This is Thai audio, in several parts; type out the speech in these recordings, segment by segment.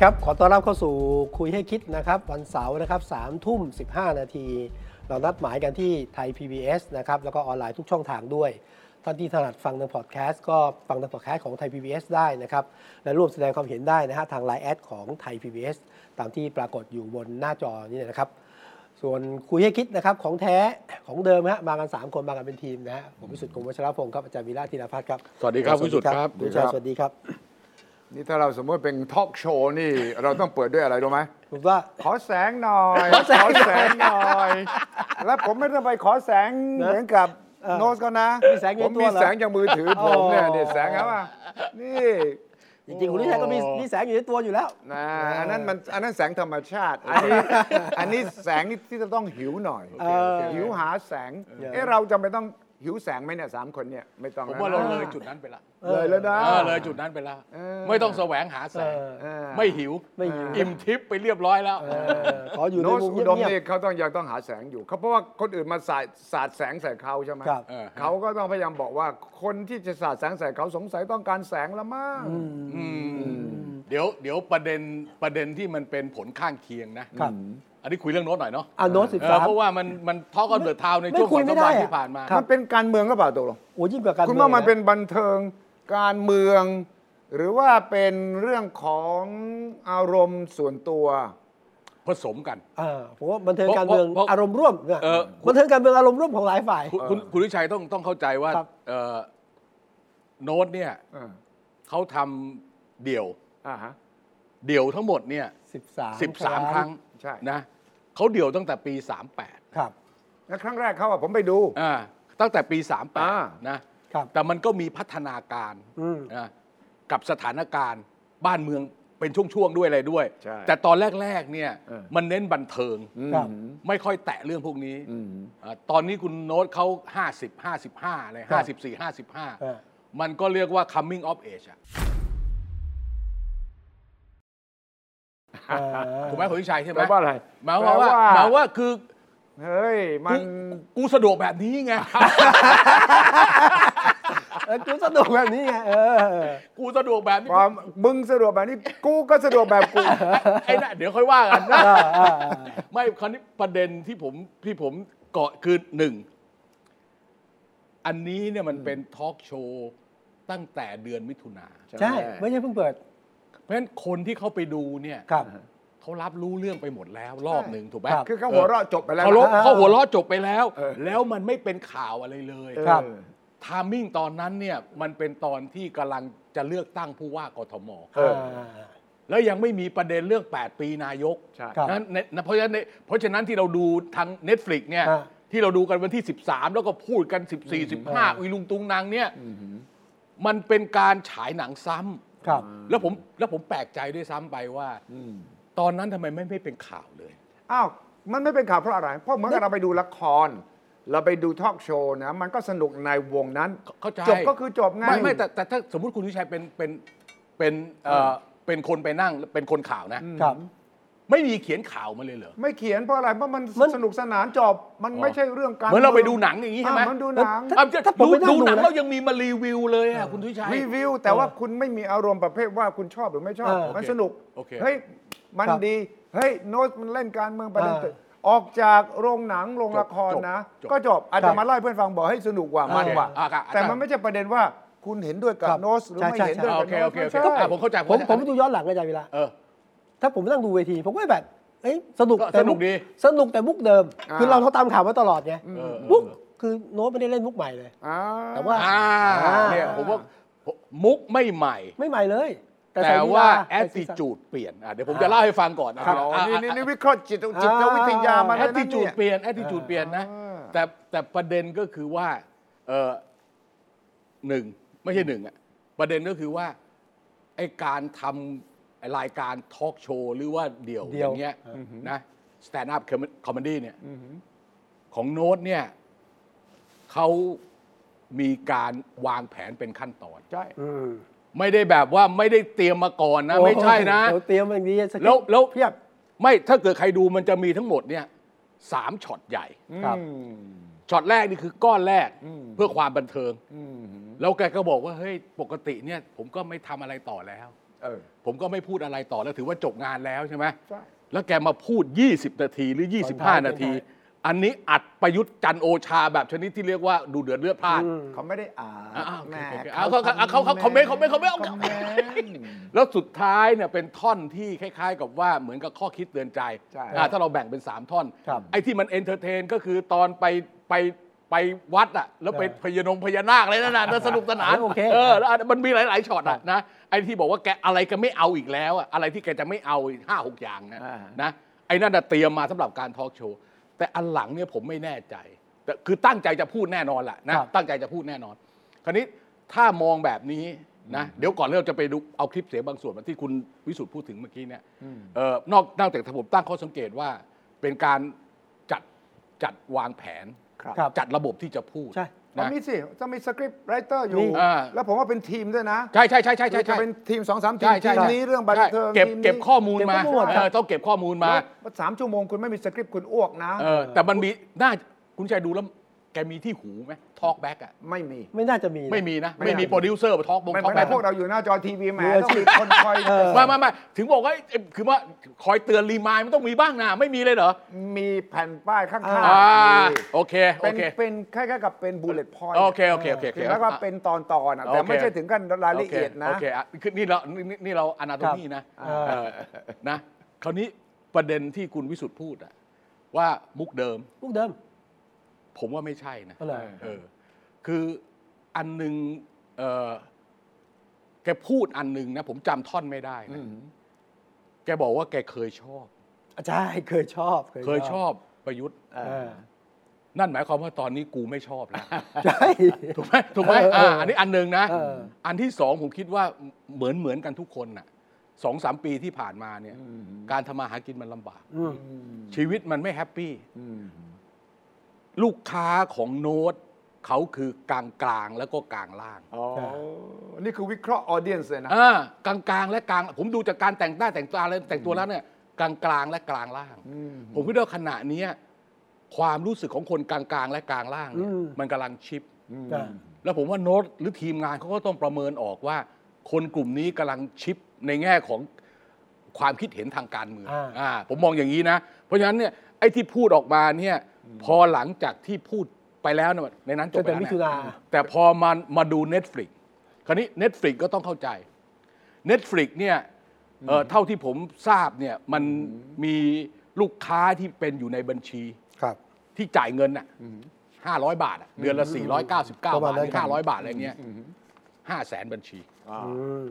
ดีครับ ขอต้อนรับเข้าสู่คุยให้คิดนะครับ วันเสาร์นะครับสามทุ่มสิบนาที เรานัดหมายกันที่ไทย PBS นะครับ แล้วก็ออนไลน์ทุกช่องทางด้วย ท่านที่ถนัดฟังทางพอดแคสต์ก็ฟังทางพอดแคสต์ของไทย PBS ได้นะครับ และร่วมแสดงความเห็นได้นะฮะทางไลน์แอดของไทย PBS ตามที่ปรากฏอยู่บนหน้าจอนี่นะครับ ส่วนคุยให้คิดนะครับของแท้ของเดิมฮะมากัน 3 คนมากันเป็นทีมนะฮะผมวิสุทธิ์คงวัชรพงศ์ครับอาจารย์วีระธีรพัฒน์ครับ สวัสดีครับวิสุทธิ์ครับคุณชัยสวัสดีครับ นี่ถ้าเราสมมติเป็นทอล์กโชว์นี่ เราต้องเปิดด้วยอะไรรู้ไหมผมว่า ขอแสงหน่อย ขอแสงแสงหน่อย แล้วผมไม่ต้องไปขอแสงนะเหมือนกับเออโน้ตก็นะมีแสงอยู่ผมในตัวมีเหรอ แสงจากมือถือผมเนี่ยอ๋อเนี่ยแสงครับว่านี่จริงๆคุณวิชัยก็มีมีแสงอยู่ในตัวอยู่แล้ว นะอันนั้นมันอันนั้นแสงธรรมชาติ อันนี้อันนี้แสงนี่ที่จะต้องหิวหน่อยเออ หิวหาแสงเออเอ๊ะเราจะไม่ต้อง หิวแสงไหมเนี่ยสามคนเนี่ยไม่ต้องผมนะว่าเราเลยจุดนั้นไปละเลยแล้วนะเออเลยจุดนั้นไปแล้วเออไม่ต้องแสวงหาแสงเออเออไม่หิวไม่หิวอิ่มทิพย์ไปเรียบร้อยแล้วเออขออยู่ในโน้ตมุมอุดมเงียบนี่เขาต้องยังต้องหาแสงอยู่เขาเพราะว่าคนอื่นมาสาดสาดแสงใส่เขาใช่ไหมๆครับเออเขาก็ต้องพยายามบอกว่าคนที่จะสาดแสงใส่เขาสงสัยต้องการแสงละมั้งอืมเดี๋ยวเดี๋ยวประเด็นประเด็นที่มันเป็นผลข้างเคียงนะครับ อันนี้คุยเรื่องโน้ตหน่อยเนาะอ่าโน้ตสิบเอสาอมเพราะว่ามันมันทอกกันเดือดเท้าในไม่ช่วงคุสยองไม่สามวันได้อะที่ผ่านมาครับมันเป็นการเมืองก็เปล่าตกลงโอ้ยิ่งกว่าการคุณเมืว่าองมันนะเป็นบันเทิงการเมือง หรือว่าเป็นเรื่องของอารมณ์ส่วนตัวผสมกันอ่าผมว่าบันเทิงเพราะการเมืองเพราะอารมณ์ร่วมเนี่ยเออบันเทิงการเมืองอารมณ์ร่วมของหลายฝ่าย คุณคุณคุณวิชัยต้องต้องเข้าใจว่าครับเอ่อโน้ตเนี่ยอ่าเขาทำเดี่ยวอ่าฮะเดี่ยวทั้งหมดเนี่ย13สิบสามครั้ง ใช่ นะเขาเดี่ยวตั้งแต่ปี 38ครับ แล้วครั้งแรกเขาอะผมไปดู อ่าตั้งแต่ปี อ่า 38 นะ ครับ แต่มันก็มีพัฒนาการอืม นะกับสถานการณ์บ้านเมืองเป็นช่วงๆด้วยอะไรด้วย ใช่แต่ตอนแรกๆเนี่ยเออ มันเน้นบันเทิงอืมครับ ไม่ค่อยแตะเรื่องพวกนี้อืมอาตอนนี้คุณโน้ตเขา50 55อะไรครับ54อ่า55 มันก็เรียกว่า coming of age อะ ถูกไหมคุณวิชัยใช่ไหมแปลว่าอะไรหมายความว่าแปลว่าหมายความว่าคือเฮ้ยมักูนกูสะดวกแบบนี้ไงเออกูสนุกแบบนี้ไงเออกูสะดวกแบบนี้ความมึงสะดวกแบบนี้กูก็สะดวกแบบกูไอ้น่ะเดี๋ยวค่อยว่ากันนะอ่าอ่าอ่าไม่คราวนี้ประเด็นที่ผมที่ผมเกาะคือหนึ่งอันนี้เนี่ยมันเป็นทอล์กโชว์ตั้งแต่เดือนมิถุนาใช่ ไม่ใช่เพิ่งเปิดเพ ราะฉะนั้นคนที่เขาไปดูเนี่ยครับ เขารับรู้เรื่องไปหมดแล้วรอบหนึ่งถูกไหมครับคือเขาหัวเราะจบไปแล้วเขานะเขาหัวเราะจบไปแล้ว เออ แล้วมันไม่เป็นข่าวอะไรเลยครับเออทามมิ่งตอนนั้นเนี่ยมันเป็นตอนที่กำลังจะเลือกตั้งผู้ว่ากทม เออ แล้วยังไม่มีประเด็นเรื่อง 8 ปีนายกใช่ ครับนั้นในนะเพราะฉะนั้นในเพราะฉะนั้นที่เราดูทาง Netflix เนี่ยอ่าที่เราดูกันวันที่ 13 แล้วก็พูดกัน 14 15อุยลุงตุงนางเนี่ยมันเป็นการฉายหนังซ้ำ ครับ แล้วผมแล้วผมแปลกใจด้วยซ้ำไปว่าอืมตอนนั้นทำไมไม่ไม่เป็นข่าวเลย อ้าว มันไม่เป็นข่าวเพราะอะไร เพราะเหมือนกับเราไปดูละคร เราไปดูทอล์กโชว์นะ มันก็สนุกในวงนั้น เข้าใจ จบก็คือจบไง ไม่ไม่แต่แต่ถ้าสมมุติคุณวิชัยเป็นเป็นเป็นเอ่อเป็นคนไปนั่งเป็นคนข่าวนะ ครับ ไม่มีเขียนข่าวมาเลยเหรอ ไม่เขียนเพราะอะไรเพราะมันมันสนุกสนานจบมันไม่ใช่เรื่องการเหมือนเราไปดูหนังอย่างนี้ใช่ไหมอะมันดูหนังอะจะถ้าผมดูไปนั่งดูหนังดูนะแล้วยังมีมารีวิวเลยอะคุณวิชัยรีวิว แต่ว่าคุณไม่มีอารมณ์ประเภทว่าคุณชอบหรือไม่ชอบเออมันสนุกโอเคเฮ้ยมันครับดีเฮ้ยโน้ตมันเล่นการเมืองประเด็นเออออกจากโรงหนังโรงละครจบนะจบก็จบอาจครัจะบมาเล่าให้เพื่อนฟังบอกให้สนุกกว่ามันกว่าอะครับแต่มันไม่ใช่ประเด็นว่าคุณเห็นด้วยกับครับโน้ตหรือใช่ไม่ใช่เห็นด้วยโอกับเคโน้โอตเคไม่โอเคใช่อะผมเข้าใจผมเข้าใจผมดูย้อนหลังอาจารย์เวลาเออ ถ้าผมนั่งดูเวที ผมก็แบบเอ้ยสนุกก็แต่สนุกดีสนุกแต่มุกเดิม คือเราเขาตามข่าวมาตลอดไงเออมุกคือโน้ตไม่ได้เล่นมุกใหม่เลยอ่าแต่ว่าอ่าอ่าเนี่ยผมว่ามุกไม่ใหม่ ไม่ใหม่เลย แต่แต่ใส่ลีว่าลแอใส่ดสีติสันจูดเปลี่ยนอะเดี๋ยวผมจะเล่าให้ฟังก่อนนะอ๋อนี่นี่นี่วิเคราะห์จิตจิตวิทยามาแอเลยดนะติจูดเนี่ยเปลี่ยนแอดติจูดเปลี่ยนนะอ่าแต่แต่ประเด็นก็คือว่าเออหนึ่งไม่ใช่หนึ่งอะประเด็นก็คือว่าไอการท รายการทอล์กโชว์หรือว่าเดี่ยวเดี่ยวอย่างเงี้ยนะ stand-up comedy เนี่ยของโน้ตเนี่ยเขามีการวางแผนเป็นขั้นตอน ใช่ อืมไม่ได้แบบว่าไม่ได้เตรียมมาก่อนนะ ไม่ใช่นะ โอ้โหเตรียมมาอย่างนี้สคริปต์แล้วแล้ว เพียบ ไม่ถ้าเกิดใครดูมันจะมีทั้งหมดเนี่ยสามช็อตใหญ่ครับอืมช็อตแรกนี่คือก้อนแรกอืม เพื่อความบันเทิง อืมแล้วแกก็บอกว่าเฮ้ยปกติเนี่ยผมก็ไม่ทำอะไรต่อแล้วเออ ผมก็ไม่พูดอะไรต่อแล้วถือว่าจบงานแล้วใช่ไหมใช่แล้วแกมาพูด 20 นาทีหรือตอนท้าย25 นาที อันนี้อัดประยุทธ์จันทร์โอชาแบบชนิดที่เรียกว่าดุเดือดเลือดพล่านอืมเขาไม่ได้อ่านอ่าโอเคแหม่โอเคเอาเขาเขาเขาเขา comment comment comment comment แล้วสุดท้ายเนี่ยเป็นท่อนที่คล้าย ๆ กับว่าเหมือนกับข้อคิดเตือนใจใช่อ่าถ้าเราแบ่งเป็น 3 ท่อนครับไอ้ที่มัน entertain ก็คือตอนไปไป ไปวัดอะแล้วไปพญานงพญานาคอะไรนั่นน่ะน่าสนุกสนานโอเคเออแล้วมันมีหลาย ๆช็อตอะนะไอ้ที่บอกว่าแกอะไรก็ไม่เอาอีกแล้วอะอะไรที่แกจะไม่เอาอีกห้าหกอย่างนะอ่านะไอ้นั่นน่ะเตรียมมาสำหรับการทอล์กโชว์แต่อันหลังเนี่ยผมไม่แน่ใจ แต่คือตั้งใจจะพูดแน่นอนแหละนะครับตั้งใจจะพูดแน่นอน คราวนี้ถ้ามองแบบนี้นะเดี๋ยวก่อนเราจะไปดูเอาคลิปเสียงบางส่วนมาที่คุณวิสุทธ์พูดถึงเมื่อกี้เนี่ยเออนอกนอกจากผมตั้งข้อสังเกตว่าเป็นการจัดจัดวางแผน ครับครับจัดระบบที่จะพูด ใช่มันนะมีสิจะมีสคริปต์ไรเตอร์อยู่นี่อ่า แล้วผมว่าเป็นทีมด้วยนะใช่ใช่ใช่ใช่ใช่จะใช่ เป็นทีมสองสามทีใช่มใช่ทีมนี้เรื่องบันใช่เทิงเก็บทีมนี้ เก็บข้อมูลมาเก็บข้อมูล เออต้องเก็บข้อมูลมา แล้วสามชั่วโมงคุณไม่มีสคริปต์คุณอ้วกนะ เออแต่มันมีน่าคุณชัยดูแล้ว แกมีที่หูไหมทอล์กแบ็กอะไม่มี ไม่น่าจะมีนะ ไม่มีนะ ไม่ไม่มีมีโปรดิวเซอร์มาทอล์กบงไม่ทอล์กไม่แบ็กพวกเราอยู่หน้าจอทีวีแหมมืออาต้อชีงพมีคนคอยเออ ไม่ไม่ไม่ถึงบอกว่าเอ้ยคือว่าคอยเตือน remind มันต้องมีบ้างนะไม่มีเลยเหรอมีแผ่นป้ายข้างอ่าอ่าๆโอเคโอเป็นเป็นคล้ายๆกับเป็น bullet point โอเคโอเคโอเคโอเค แล้วก็เป็นตอนตอนๆอะแต่โอเค ไม่ใช่ถึงกันรายละเอียดนะ โอเคอะคือนี่เรานี่นี่เรา anatomy นะครับเออนะ คราวนี้ประเด็นที่คุณวิสุทธ์พูดอะว่ามุกเดิม ลูกเดิม ผมว่าไม่ใช่นะอ๋อเหรอเออคืออันหนึ่งเออแกพูดอันหนึ่งนะผมจำท่อนไม่ได้นะแกบอกว่าแกเคยชอบ ใช่เคยชอบเคยชอบประยุทธ์ เออนั่นหมายความว่าตอนนี้กูไม่ชอบแล้ว ใช่ ถูกไหมถูกไหมเออเอออ่าอันนี้อันหนึ่งนะ เออ อันที่สองผมคิดว่าเหมือนเหมือนกันทุกคนน่ะสองสามปีที่ผ่านมาเนี่ย การทำมาหากินมันลำบากอืมชีวิตมันไม่แฮปปี้ ลูกค้าของโน้ตเขาคือกลางกลางๆแล้วก็กลางล่างอ๋อ นี่คือวิเคราะห์ออเดียนส์เลยนะ อ่ากลางกลางๆและกลาง ผมดูจากการแต่งหน้าแต่งตาแล้วแต่งตัวแล้วเนี่ยกลางกลางๆและกลางล่าง ผมคิดว่าขณะเนี้ยความรู้สึกของคนกลางกลางๆและกลางล่างเนี่ยอืม มันกำลังชิปอ่าแล้วผมว่าโน้ตหรือทีมงานเขาก็ต้องประเมินออกว่า คนกลุ่มนี้กำลังชิปในแง่ของความคิดเห็นทางการเมืองอ่า อ่าผมมองอย่างนี้นะ เพราะฉะนั้นเนี่ยไอ้ที่พูดออกมาเนี่ย พอหลังจากที่พูดไปแล้วเนี่ยในนั้นจบตั้งไปแต่แล้วมิถุเนี่ยนาแต่พอมามาดู Netflix คราวนี้ Netflix ก็ต้องเข้าใจ Netflix เนี่ยเอ่อเท่าที่ผมทราบเนี่ยมันมีลูกค้าที่เป็นอยู่ในบัญชีครับที่จ่ายเงินน่ะห้าร้อยบาทอะเดือนละสี่ร้อยเก้าสิบเก้าประมาบาณทนั้นหรือห้าร้อยบาทอะไรเงี้ยห้าแสนบัญชีอืม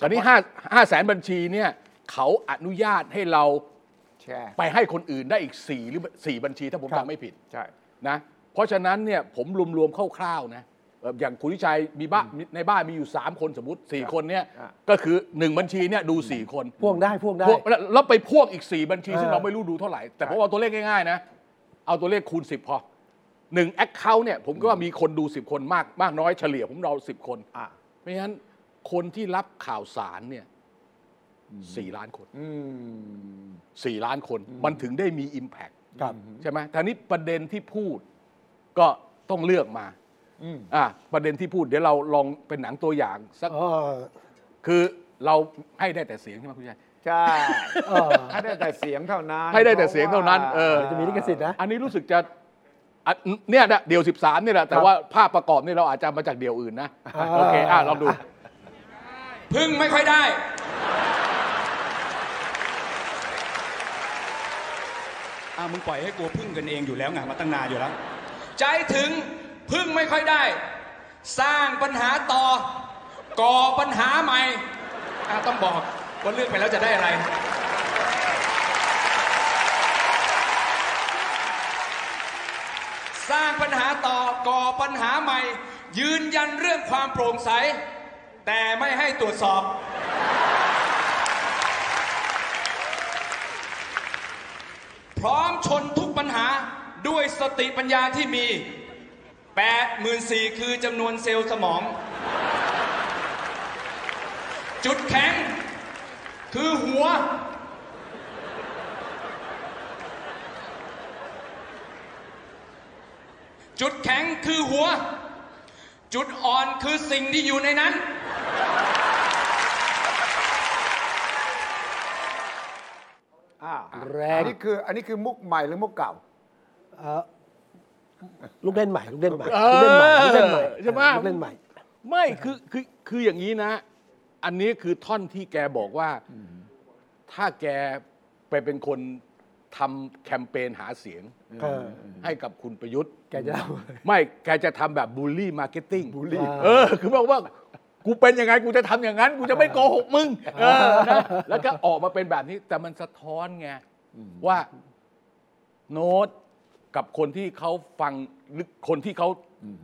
ตอนนี้ห้าห้าแสนบัญชีเนี่ยเขาอนุญาตให้เรา แชร์ ไปให้คนอื่นได้อีกสี่หรือสี่บัญชีถ้าผมครับ จำไม่ผิดใช่ นะเพราะฉะนั้นเนี่ยผมรวมๆคร่าวๆนะเอ่ออย่างคุณวิชัยมีบ้านในบ้านมีอยู่ 3 คนสมมติ 4 คนเนี่ยอะ ก็คือ 1 บัญชีเนี่ยดู 4 คนพ่วงได้พ่วงได้ พวกแล้วแล้วไปพ่วงอีก 4 บัญชี ซึ่งเออ เราไม่รู้ดูเท่าไหร่ แต่ผมเอาตัวเลขง่ายๆนะ เอาตัวเลขคูณ 10 พอหนึ่งแอคเคาท์เนี่ยผมก็ว่ามีคนดู 10 คนมากมากน้อยเฉลี่ยผมเรา 10 คน อะ เพราะฉะนั้นคนที่รับข่าวสารเนี่ย สี่ล้านคนอืมสี่ล้านคนมันถึงได้มี Impact ครับใช่ไหมทีนี้ประเด็นที่พูดก็ต้องเลือกมาอืมอะประเด็นที่พูดเดี๋ยวเราลองเป็นหนังตัวอย่างสักอ๋อคือเราให้ได้แต่เสียงใช่ไหมคุณชายใช่เออให้ได้แต่เสียงเท่านั้น ให้ได้แต่เสียงเท่านั้นเออเดี๋ยวจะมีลิขสิทธิ์นะอันนี้รู้สึกจะอะเนี่ยนะเดี่ยว 13เนี่ยแหละแต่ครับว่าภาพประกอบนี่เราอาจจะมาจากเดี่ยวอื่นนะอ่าโอเคอะลองดู พึ่งไม่ค่อยได้ อ้าวมึงปล่อยให้กลัวพึ่งกันเองอยู่แล้วไงมาตั้งนานอยู่แล้ว ใจถึงพึ่งไม่ค่อยได้ สร้างปัญหาต่อ ก่อปัญหาใหม่อะต้องบอกว่าเลือกไปแล้วจะได้อะไร สร้างปัญหาต่อก่อปัญหาใหม่ ยืนยันเรื่องความโปร่งใส แต่ไม่ให้ตรวจสอบ พร้อมชนทุกปัญหาด้วยสติปัญญาที่มี 84,000 คือจำนวนเซลล์สมอง จุดแข็ง คือหัว จุดแข็งคือหัว จุดอ่อนคือสิ่งที่อยู่ในนั้น อ่า แรงอันนี้คืออันนี้คือมุกใหม่หรือมุกเก่า เอ่อลูกเล่นใหม่ลูกเล่นใหม่เอลูกเล่นใหม่ลูกเล่นใหม่อใช่ไหมลูกเล่นใหม่ ไม่คือคือคืออย่างนี้นะ อันนี้คือท่อนที่แกบอกว่า ถ้าแกไปเป็นคนทำแคมเปญหาเสียง เออ ให้กับคุณประยุทธ์ แกจะเอาไม่แกจะทำแบบ bully marketing bully เออ คือบอกว่า กูเป็นยังไงกูจะทำอย่างนั้น กูจะไม่โกหกมึงเออนะแล้วก็ออกมาเป็นแบบนี้แต่มันสะท้อนไงว่าโน้ตกับคนที่เขาฟังหรือคนที่เขา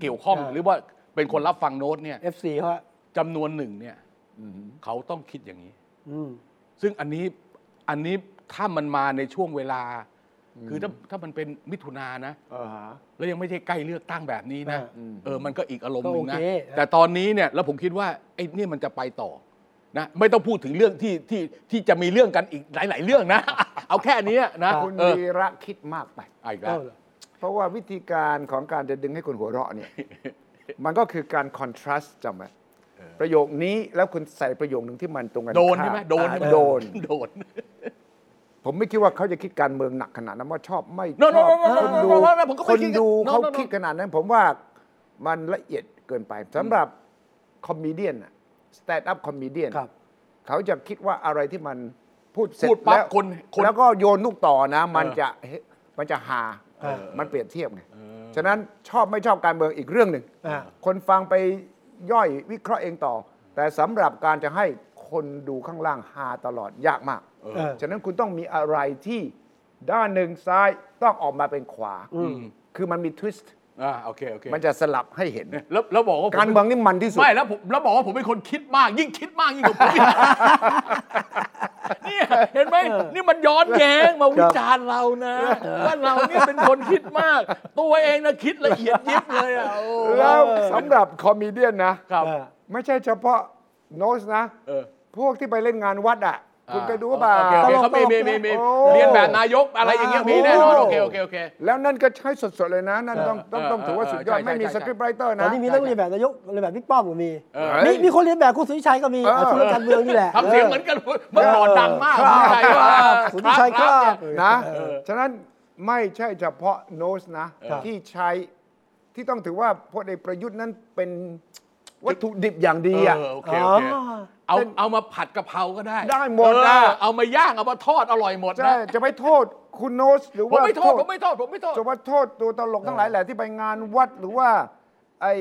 เกี่ยวข้องอ่าหรือว่าเป็นคนรับฟังโน้ตเนี่ย FC เขาอะจำนวนหนึ่งเนี่ยเขาต้องคิดอย่างนี้อืมซึ่งอันนี้อันนี้ถ้ามันมาในช่วงเวลา คือถ้าถ้ามันเป็นมิถุนานะเออฮะแล้วยังไม่ใช่ใกล้เลือกตั้งแบบนี้นะอ่าเออมันก็อีกอารมณ์หนึ่งนะก็โอเคแต่ตอนนี้เนี่ยแล้วผมคิดว่าไอ้นี่มันจะไปต่อนะไม่ต้องพูดถึงเรื่องที่ที่ที่จะมีเรื่องกันอีกหลาย ๆ เรื่องนะ เอาแค่นี้นะคุณเออวีระคิดมากไปเอาอีกเอแล้วอเหรอเพราะว่าวิธีการของการจะดึงให้คนหัวเราะเนี่ยมันก็คือการคอนทราสต์จำไหมประโยคนี้แล้วคุณใส่ประโยคหนึ่งที่มันตรงกันโดนข้าใช่ไหมโดนใช่ไหมโดนโดน ผมไม่คิดว่าเขาจะคิดการเมืองหนักขนาดนั้นว่าชอบไม่ชอบคนดูคนดูเขาคิดขนาดนั้น ผมว่ามันละเอียดเกินไปสำหรับ comedy stand-up comedy เขาจะคิดว่าอะไรที่มันพูดเสร็จแล้วคนแล้วก็โยนลูกต่อนะ มันจะมันจะหา มันเปรียบเทียบไงฉะนั้นชอบไม่ชอบการเมืองอีกเรื่องหนึ่งคนฟังไปย่อยวิเคราะห์เองต่อ แต่สำหรับการจะให้คนดูข้างล่างหาตลอดยากมาก ฉะนั้นคุณต้องมีอะไรที่ด้านหนึ่งซ้ายต้องออกมาเป็นขวาอืมคือมันมีทวิสต์อ่าโอเคโอเคมันจะสลับให้เห็น แล้วแล้วบอกว่าผมการเมืองนี่มันที่สุด ไม่แล้วผมแล้วบอกว่าผมเป็นคนคิดมาก ยิ่งคิดมากยิ่งกว่าผมอีกเนี่ยเห็นไหมนี่มันย้อนแย้งมาวิจารณ์เรานะว่าเราเนี่ยเป็นคนคิดมาก ตัวเองนะคิดละเอียดยิบเลยอะโอ้แล้วสำหรับ comedy นะครับเออไม่ใช่เฉพาะโน้ตนะเออพวกที่ไปเล่นงานวัดอะ คุณเคยดูเปล่าโอเคโอเคเขามีมีมีมีโอ้เลียนแบบนายกอะไรอย่างเงี้ยมีแน่นอนโอเคโอเคโอเคแล้วนั่นก็ใช้สดๆเลยนะ นั่นต้องต้องเออต้องถือว่าสุดยอดเออใช่ไม่มีใช่ script writer ตอนนะนี้มีนักเลียนแบบนายกเลียนแบบบิ๊กป้อมก็มีเออมีมีคนเลียนแบบคุณสุวิชัยก็มีเอออะธุรการเมืองนี่แหละทำเสียงเหมือนกันเมื่อก่อนดังมากครับคุณชัยว่าคุณชัยครับเนี่ยนะเออฉะนั้นไม่ใช่เฉพาะโนสนะครับที่ใช้ที่ต้องถือว่าพลเอกประยุทธ์นั้นเป็นวัตถุดิบอย่างดีอะ เออโอเคโอเคอ๋อเอาเอามาผัดกะเพราก็ได้ได้หมดเออนะเอามาย่างเอามาทอดอร่อยหมดใช่นะจะไปโทษคุณโนสหรือผมว่าไม่โทษผมไม่โทษผมไม่โทษ จะว่าโทษตัวตลกทั้งหลายแหละที่ไปงานวัดหรือว่า ไอ้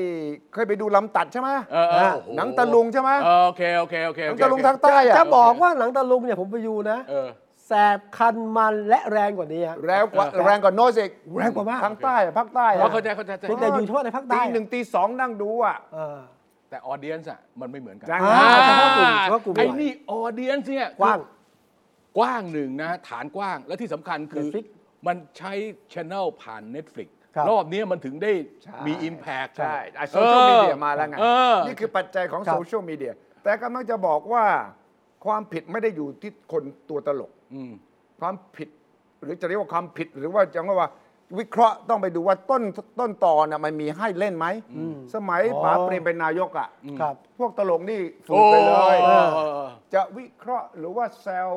เคยไปดูลำตัดใช่ไหมเออเออโอ้โหนังตะลุงใช่ไหมเออโอเคโอเคโอเคหนัโองเคตะลุงทางใต้อะจะบอกว่าหนังตะลุงเนี่ยผมไปดูนะ เออ แสบคันมันและแรงกว่านี้อะแรงกว่าเออ แรงกว่าโนสอีกแรงกว่ามาก ทางใต้อะภาคใต้เพราะอะ เข้าใจเข้าใจเข้าใจ เพียงแต่อยู่เฉพาะในภาคใต้ตีหนึ่งตีสองนั่งดูอะ เออ แต่ออเดียนส์อะมันไม่เหมือนกันใช่อ่าเฉพาะกลุ่มเฉพาะกลุ่ม ไอ้นี่ออเดียนส์เนี่ยกว้าง กว้างหนึ่งนะ ฐานกว้างและที่สำคัญคือ Netflix มันใช้ช anel ผ่าน Netflix ครับรอบนี้มันถึงได้ใช่มี Impact ใช่โซเชียลมีเดียมาแล้วไง เออ นี่คือปัจจัยของครับ โซเชียลมีเดีย แต่กำลังจะบอกว่าความผิดไม่ได้อยู่ที่คนตัวตลก อืม ความผิด หรือจะเรียกว่าความผิดหรือว่าจะเรียกว่า วิเคราะห์ต้องไปดูว่าต้นต้นตอน่ะมันมีให้เล่นไหม สมัยอ๋อป๋าเปรมเป็นนายกอะครับพวกตลกนี่ฝืโอ้นไปเลยเออเออเออจะวิเคราะห์หรือว่าแซว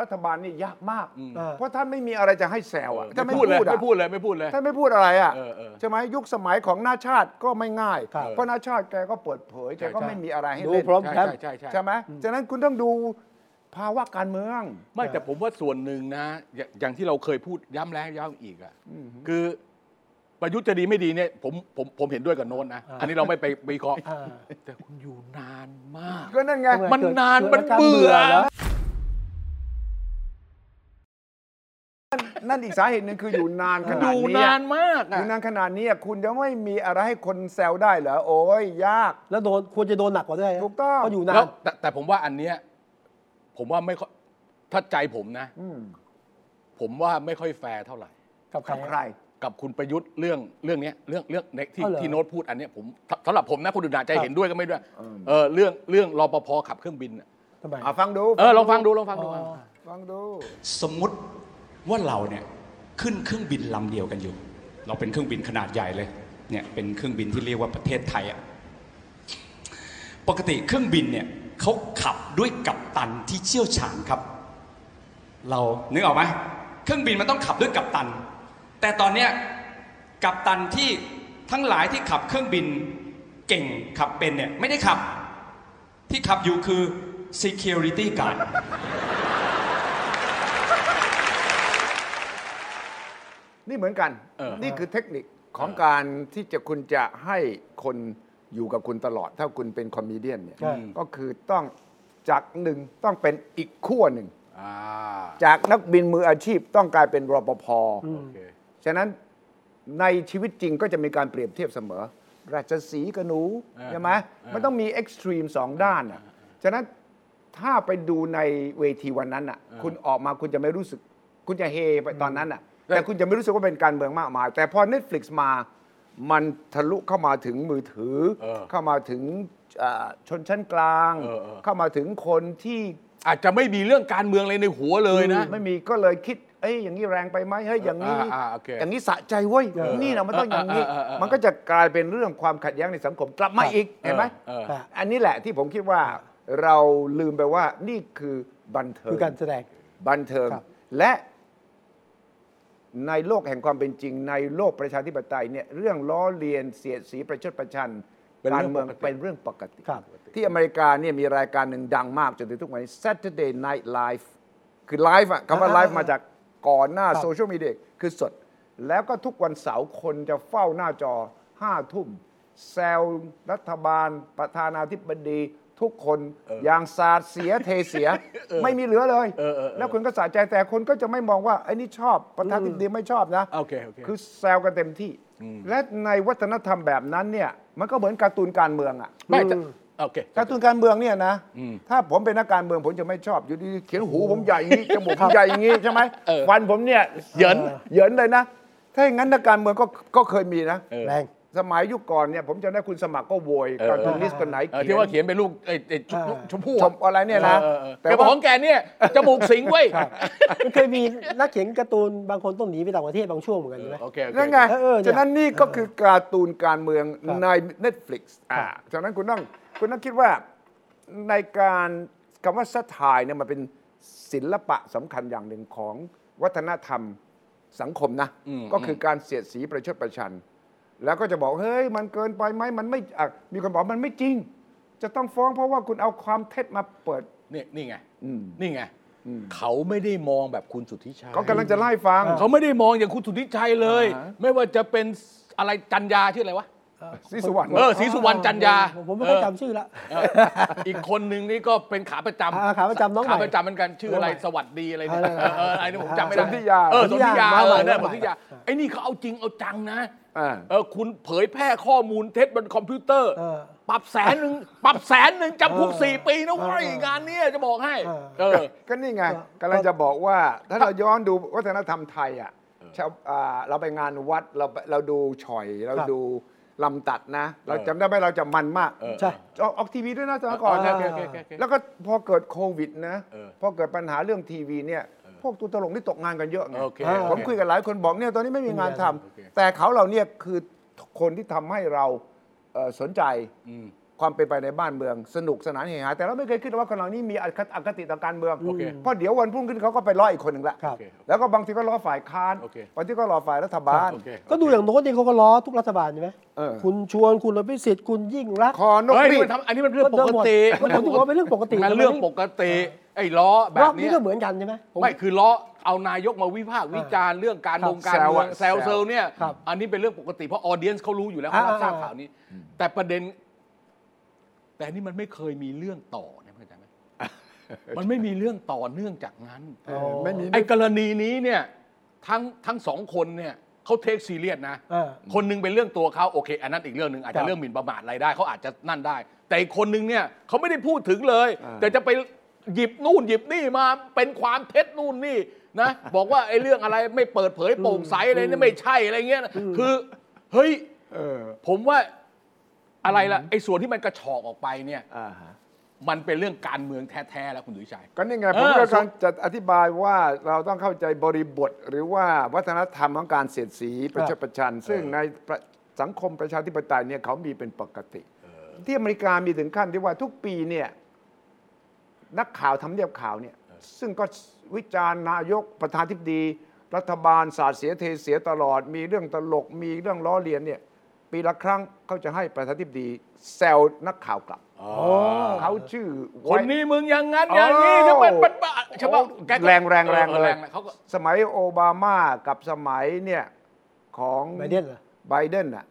รัฐบาลนี่ยากมากเออเพราะท่านไม่มีอะไรจะให้แซวอะถ้าไม่ไม่พูดเลยพูดอะไม่พูดเลยไม่พูดเลยท่านไม่พูดอะไรอะเออเออใช่ไหมยุคสมัยของหน้าชาติก็ไม่ง่ายครับเพราะหน้าชาติแกก็เปิดเผยแกก็ใช่ไม่มีอะไรให้ดูเล่นพร้อมใช่แพมใช่ใช่ใช่ใช่ไหมฉะนั้นคุณต้องดู ภาวะการเมือง ไม่แต่ผมว่าส่วนหนึ่งนะอย่างอย่างที่เราเคยพูดย้ำแล้วย้ำอีกอะคือประยุทธ์จะดีไม่ดีเนี่ยผมผมผมเห็นด้วยกับโน้นนะ อันนี้เราไม่ไปวิเคราะห์อ่าแต่คุณอยู่นานมาก ก็นั่นไงทำไมมันเกิดนานเกิดมันอาการเบื่อแล้วนั่นอีกสาเหตุหนึ่งคืออยู่นานขนาดนี้อยู่นานมากออะยู่นานขนาดนี้คุณจะไม่มีอะไรให้คนแซวได้เหรอ โอ้ยยาก แล้วโดนควรจะโดนหนักกว่าด้วยนะถูกต้องเพราะอยู่นานแล้วแต่แต่ผมว่าอันเนี้ย ผมว่าไม่ค่อยถ้าใจผมนะ อืมผมว่าไม่ค่อยแฟร์เท่าไหร่ กับใคร กับใคร กับคุณประยุทธ์เรื่องเรื่องเนี้ยเรื่องเรื่องในที่อ๋อเหรอที่โน้ตพูดอันเนี้ยผมสำหรับผมนะคนอื่นอาจจะครับเห็นด้วยก็ไม่ด้วยอืม เออเรื่องเรื่องรปภขับเครื่องบินน่ะทำไม อะฟังดูเออลองฟังดูลองฟังดูอ๋อ ฟังดู สมมุติว่าเราเนี่ยขึ้นเครื่องบินลำเดียวกันอยู่ เราเป็นเครื่องบินขนาดใหญ่เลยเนี่ยเป็นเครื่องบินที่เรียกว่าประเทศไทยอะปกติเครื่องบินเนี่ย เขาขับด้วยกัปตันที่เชี่ยวชาญครับ เรานึกออกไหมเครื่องบินมันต้องขับด้วยกัปตัน แต่ตอนเนี้ยกัปตันที่ทั้งหลายที่ขับเครื่องบินเก่งขับเป็นเนี่ยไม่ได้ขับที่ขับอยู่คือ security guard นี่เหมือนกันเออนี่คือเทคนิคของการที่จะคุณจะให้คน อยู่กับคุณตลอด ถ้าคุณเป็นคอมเมเดี้เนี่ยใช่ก็คือต้องจากหนึ่งต้องเป็นอีกขั้วหนึ่งอ่าจากนักบินมืออาชีพต้องกลายเป็นรปภอืมโอเคฉะนั้นในชีวิตจริงก็จะมีการเปรียบเทียบเสมอ ราชสีห์กับหนูอ่าใช่ไหมอ่ามัมันต้องมีเอ็กซ์ตรีมสองด้านอะฉะนั้นถ้าไปดูในเวทีวันนั้นอะ คุณออกมาคุณจะไม่รู้สึก คุณจะเฮไปตอนนั้นอะ แต่คุณจะไม่รู้สึกว่าเป็นการเมืองมากมาย แต่พอ Netflix มา มันทะลุเข้ามาถึงมือถือ เออเข้ามาถึงอ่าชนชั้นกลาง เออเออ เข้ามาถึงคนที่อาจจะไม่มีเรื่องการเมืองอะไรในหัวเลยนะ ไม่มีก็เลยคิดเอ้ยอย่างนี้แรงไปไหมเฮ้ยอย่างนี้อ่าอ่าโอเคอย่างนี้สะใจเว้ยเออนี่นะมันต้องอย่างนี้ เออเออเออมันก็จะกลายเป็นเรื่องความขัดแย้งในสังคมกลับมาอีกเห็นไหมเออครับอันนี้แหละที่ผมคิดว่าเราลืมไปว่านี่คือบันเทิง คือการแสดง บันเทิงครับ และ ในโลกแห่งความเป็นจริง ในโลกประชาธิปไตยเนี่ยเรื่องล้อเลียนเสียดสีประชดประชันเป็นการเรื่องเมืองปกติเป็นเรื่องปกติครับที่อเมริกาเนี่ยมีรายการหนึ่งดังมากจนถึงทุกวันนี้ Saturday Night Live คือไลฟ์อะคำว่าอ่าไลฟ์มาจากก่อนหน้าครับโซเชียลมีเดียคือสด แล้วก็ทุกวันเสาร์คนจะเฝ้าหน้าจอห้าทุ่มแซวรัฐบาล ประธานาธิบดี ทุกคนอย่างสาดเสียเทเสีย ไม่มีเหลือเลยเออเออเออแล้วคุณก็สะใจแต่คนก็จะไม่มองว่าไอ้นี่ชอบประธานาธิบดีไม่ชอบนะโอเคโอเคคือแซวกันเต็มที่ และในวัฒนธรรมแบบนั้นเนี่ยมันก็เหมือนการ์ตูนการเมืองอะไม่จะโอเคการ์ตูนการเมืองเนี่ยนะอืมถ้าผมเป็นนักการเมืองผมจะไม่ชอบอยู่ดีๆเขียนหูผมใหญ่อย่างนี้จมูกผมใหญ่อย่างนี้ใช่ไหมเออฟันผมเนี่ยเหยินเหยินเลยนะถ้าอย่างนั้นนักการเมืองก็ก็เคยมีนะเออแรง สมัยยุคก่อนเนี่ยผมจะได้คุณสมัครก็โวยเออการ์ตูนนิสต์คนไหนเออเขีที่ยว่าน เขียนเป็นลูกไอ้ไอ้ชมอ่าชมพู่ชมอะไรเนี่ยนะเออเออแต่แต่ว่าว่า ของแกเนี่ยจมูกสิงเว้ยมันเคยมีนักเขียนการ์ตูนบางคนต้องหนีไปต่างประเทศบางช่วงเหมือนกันใช่ไหม โอเคโอเค นั่นไง เออเออเนี่ยฉะนั้นนี่ก็คือการ์ตูนการเมืองครับใน Netflix อ่า ฉะนั้นคุณต้องคุณต้องคิดว่าในการคำว่าสไตล์เนี่ยมันเป็นศิลปะสำคัญอย่างหนึ่งของวัฒนธรรมสังคมนะอืมก็คือการเสียดสีประชดประชัน แล้วก็จะบอกเฮ้ยมันเกินไปไหมมันไม่อะมีคนบอกมันไม่จริง จะต้องฟ้องเพราะว่าคุณเอาความเท็จมาเปิด นี่นี่ไงอืม นี่ไงเขาไม่ได้มองแบบคุณสุทธิชัยเขากำลังจะไล่าให้ฟัง เขาไม่ได้มองอย่างคุณสุทธิชัยเลย อ่าไม่ว่าจะเป็นอะไรจันยาชื่ออะไรวะ ศรีสุวรรณ เออศรีสุวรรณจันยาผมผมไม่ค่อยเออจำชื่อละ เอออีกคนหนึ่งนี่ก็เป็นขาประจำอ่าขาประจำน้องใหม่ขาประจำเหมือนกันชื่ออะไรน้องใหม่สวัสดีอะไรเนี่ยเออเออเอออะไรนี่ผมจำไม่ได้สนธิยา เออสนธิยาสนธิยาเออน้เนี่ยองใหม่สนธิยาไอ้นี่เขาเอาจริงเอาจังนะอ่าเออคุณเผยแพร่ข้อมูลเท็จบนคอมพิวเตอร์ เออปรับแสนหนึ่งปรับแสนหนึ่งจำคุกเออสี่ปีนะเว้ยเอองานเนี้ยจะบอกให้ เออ เออ ก็นี่ไงก็กำลังจะบอกว่าถ้าเราย้อนดูวัฒนธรรมไทยอะชาวอ่าเราไปงานวัดเราไปเราดูฉ่อย เราครับดู ลำตัดนะ เราเออจำได้ไหมเราจะมันมากเออใช่ออกออกทีวีด้วยนะสมัยก่อนเออนะโอเคโอเคโอเคโอเคแล้วก็พอเกิดโควิดนะเออพอเกิดปัญหาเรื่องทีวีเนี่ยพวกตัวตลกนี่ตกงานกันเยอะไงโอเคผมคุยกับหลายคนบอกเนี่ยตอนนี้ไม่มีงานทำโอเคแต่เขาเหล่าเนี้คือคนที่ทำให้เราเอ่อสนใจอืม ความเป็นไปในบ้านเมือง สนุกสนานเฮฮาแต่เราไม่เคยคิดว่าคนเหล่านี้มีอคติอคติต่อการเมืองโอเคเพราะเดี๋ยววันพรุ่งขึ้นเขาก็ไปล้ออีกคนหนึ่งละครับโอเคแล้วก็บางทีก็ล้อฝ่ายค้านโอเคบางทีก็ล้อฝ่ายรัฐบาล โอเค ก็ดูอย่างโน้ตเองเขาก็ล้อทุกรัฐบาลใช่ไหมเออ คุณชวนคุณอภิสิทธิ์คุณยิ่งรักษณ์ คอนกเฮ้ยรีนี่ดมันทำอันนี้มันเรื่องปกติมันผมถือว่าเป็นเรื่องปกติ มันเรื่องปกติ ไอ้ล้อแบรอบบนี้เนี้ยก็เหมือนกันใช่ไหมผม ไม่คือล้อเอานายกมาวิพากษ์วิจารณ์เรื่องการครับวงการเมืองแซวอะแซวเซลเนี่ย ครับอันนี้เป็นเรื่องปกติเพราะออเดียนเขารู้อยู่แล้วเขารับอ่าทราบข่าวนี้ แต่ประเด็น แต่นี่มันไม่เคยมีเรื่องต่อเนี่ยเข้าใจไหมมันไม่มีเรื่องต่อเนื่องจากนั้นเออไม่มีไอ้กรณีนี้เนี่ยทั้งทั้งสองคนเนี่ยเขาเทคซีเรียสนะเออคนหนึงเป็นเรื่องตัวเขาโอเค อันนั้นอีกเรื่องหนึ่งอาจครัจะบเรื่องหมิ่นประมาทอะไรได้เขาอาจจะนั่นได้ แต่อีกคนหนึงเนี่ยเขาไม่ได้พูดถึงเลยอ่าแต่จะไปหยิบนู่นหยิบนี่มาเป็นความเท็จนู่นนี่นะบอกว่าไอ้เรื่องอะไรไม่เปิดเผยโปร่งใสอะไรนี่ไม่ใช่อะไรเงี้ยนะคือเฮ้ยเออผมว่า อะไรล่ะไอ้ส่วนที่มันกระชอกออกไปเนี่ยอ่าฮะ มันเป็นเรื่องการเมืองแท้ๆแล้วคุณดุยชัย ก็นี่ไงเอผมอก็กำลังจะอธิบายว่าเราต้องเข้าใจบริบท หรือว่าวัฒนธรรมของการเสียดสีประชาประชัน ซึ่งในประสังคมประชาธิปไตยเนี่ยเขามีเป็นปกติ ที่อเมริกามีถึงขั้นที่ว่าทุกปีเนี่ยนักข่าวทำเนียบข่าวเนี่ยซึ่งก็วิจารณ์นายกประธานทิบดี รัฐบาลศาสตร์เสียเทเสียตลอด มีเรื่องตลกมีเรื่องล้อเลียนเนี่ย ปีละครั้งเขาจะให้ประธานทิบดีแซวนักข่าวกลับเขาชื่อคนไว้นี้มึงอย่างนั้นอย่างนี้ใช่ไหมมันบ้าใช่ปะแกก็แรงแรงแรงออเลย นะเขาก็สมัยโอบามากับสมัยเนี่ยของไบเดนเหรอ ไบเดนน่ะ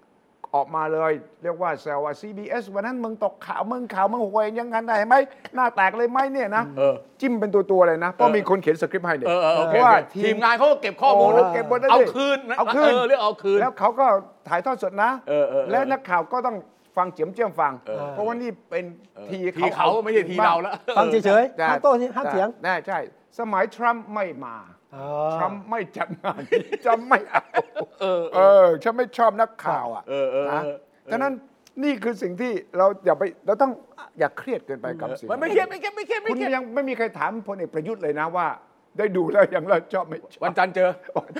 ออกมาเลย เรียกว่าแซวว่า CBS วันนั้นมึงตกข่าวมึงข่าวมึงหวยอยังงั้นได้ไหมหน้าแตกเลยไหมเนี่ยนะเออ จิ้มเป็นตัวตัวๆเลยนะเพราะมีคนเขียนสคริปต์ให้เนี่ยเออเออโอเพเคราะว่าโอเคทีมงานเขาก็เก็บข้อมูลโอ้เก็บหมดแล้วเอาดิ คืนนะเอาคืน เรื่องเอาคืน แล้วเขาก็ถ่ายทอดสดนะ เออเออเออและนักข่าวก็ต้องฟังเจียมเจียมฟัง เออเพราะว่านี่เป็นทีทีเขาไม่ใช่ทีเราแล้ว ฟังเฉยๆใช่ห้ามโต้ห้ามเถียงใช่ใช่ สมัยทรัมป์ไม่มา อ๋อทรัมป์ไม่จัดงานนี้จะไม่เอาเออฉันไม่ชอบนักข่าวอะเออเออนะเออฉะนั้นนี่คือสิ่งที่เราอย่าไปเราต้องอย่าเครียดเกินไปกับสิ่งมันไม่เครียดไม่เครียดไม่เครียดไม่คุณเครียดยังไม่มีใครถามพลเอกประยุทธ์เลยนะว่า ได้ดูแล้วยังเราชอบไม่ชอบวันจันทร์เจอ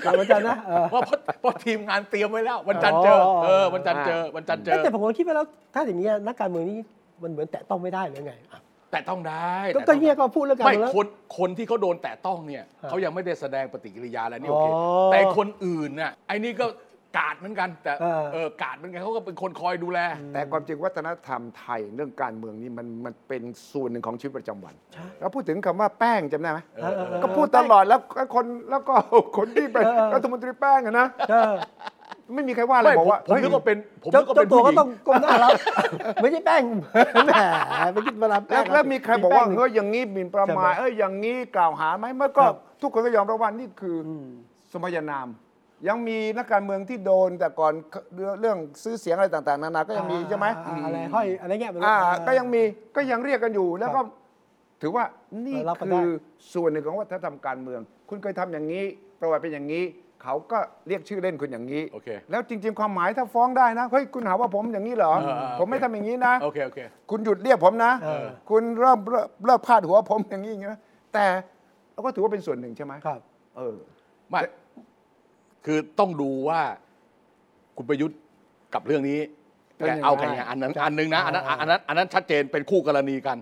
กลับมาจันทร์นะเออเพราะเพราะเพราะทีมงานเตรียมไว้แล้ว วันจันทร์เจออ๋อเออวันจันทร์เจอวันจันทร์เจอแต่ผมก็คิดไปแล้วถ้าอย่างนี้ยนักการเมืองนี่มันเหมือนแตะต้องไม่ได้หรือไงอะ แต่ต้องได้ก็แต่ก็ต้องเนี่ยก็พูดเรื่องการไม่เมืองแล้ว คนคนที่เขาโดนแตะต้องเนี่ยครับเขายังไม่ได้แสดงปฏิกิริยาอะไรนี่โอเคอ๋อแต่คนอื่นน่ะไอ้นี่ก็กาดเหมือนกัน แต่เออ เออกาดเหมือนกันเขาก็เป็นคนคอยดูแล แต่ความจริงวัฒนธรรมไทยเรื่องการเมืองนี่มันมันเป็นส่วนหนึ่งของชีวิตประจำวันเราพูดถึงคำว่าแป้งจำได้ไหมเออเออเออ ก็พูดตลอดแล้วก็คนแล้วก็ คนที่เป็นเออเออรัฐมนตรีแป้งอะนะ เออ ไม่มีใครว่าอะไรไม่บอกว่าผมผมเฮ้ยนึกว่าเป็นผมเจ้านึกว่าเป็เจ้านตัวผู้หก็ญิงต้องก้มหน้ารับไม่ใช่แป้งแหมไปคิดเวลาแป้แล้งวแล้วมีใครบอกว่าแป้งเฮ้ยอย่างนี้หมิ่นประมาทใช่ไหมเอ้ยอย่างนี้กล่าวหาไหมเมื่อก็ครับทุกคนก็ยอมรับว่านี่คืออมสมญานาม ยังมีนักการเมืองที่โดนแต่ก่อนเรื่องเรื่องซื้อเสียงอะไรต่าง ๆ นานาก็ยังมีใช่ไหมอ่าอะไรห้อยอะไรเงี้ยไม่รู้อ่าก็ยังมีก็ยังเรียกกันอยู่แล้วก็ถือว่านี่เออรับกันได้คือส่วนหนึ่งของวัฒนธรรมการเมือง คุณเคยทำอย่างนี้ ประวัติเป็นอย่างนี้ เขาก็เรียกชื่อเล่นคุณอย่างนี้ โอเคแล้วจริง ๆ ความหมายถ้าฟ้องได้นะเฮ้ยคุณหาว่าผมอย่างนี้เหรอ เออเออ ผมไม่โอเคทำอย่างนี้นะ โอเคโอเค คุณหยุดเรียกผมนะ เออ คุณเริ่มเริ่มเริ่มพาดหัวผมอย่างนี้อย่างนี้นะแต่เราก็ถือว่าเป็นส่วนหนึ่งใช่ไหมครับ เออ ไม่คือต้องดูว่าคุณประยุทธ์กับเรื่องนี้เป็นแกยังไง เอาแค่ไหนอันนั้นอันหนึ่งนะอันนั้นอันนั้นอันนั้นชัดเจนเป็นคู่กรณีกัน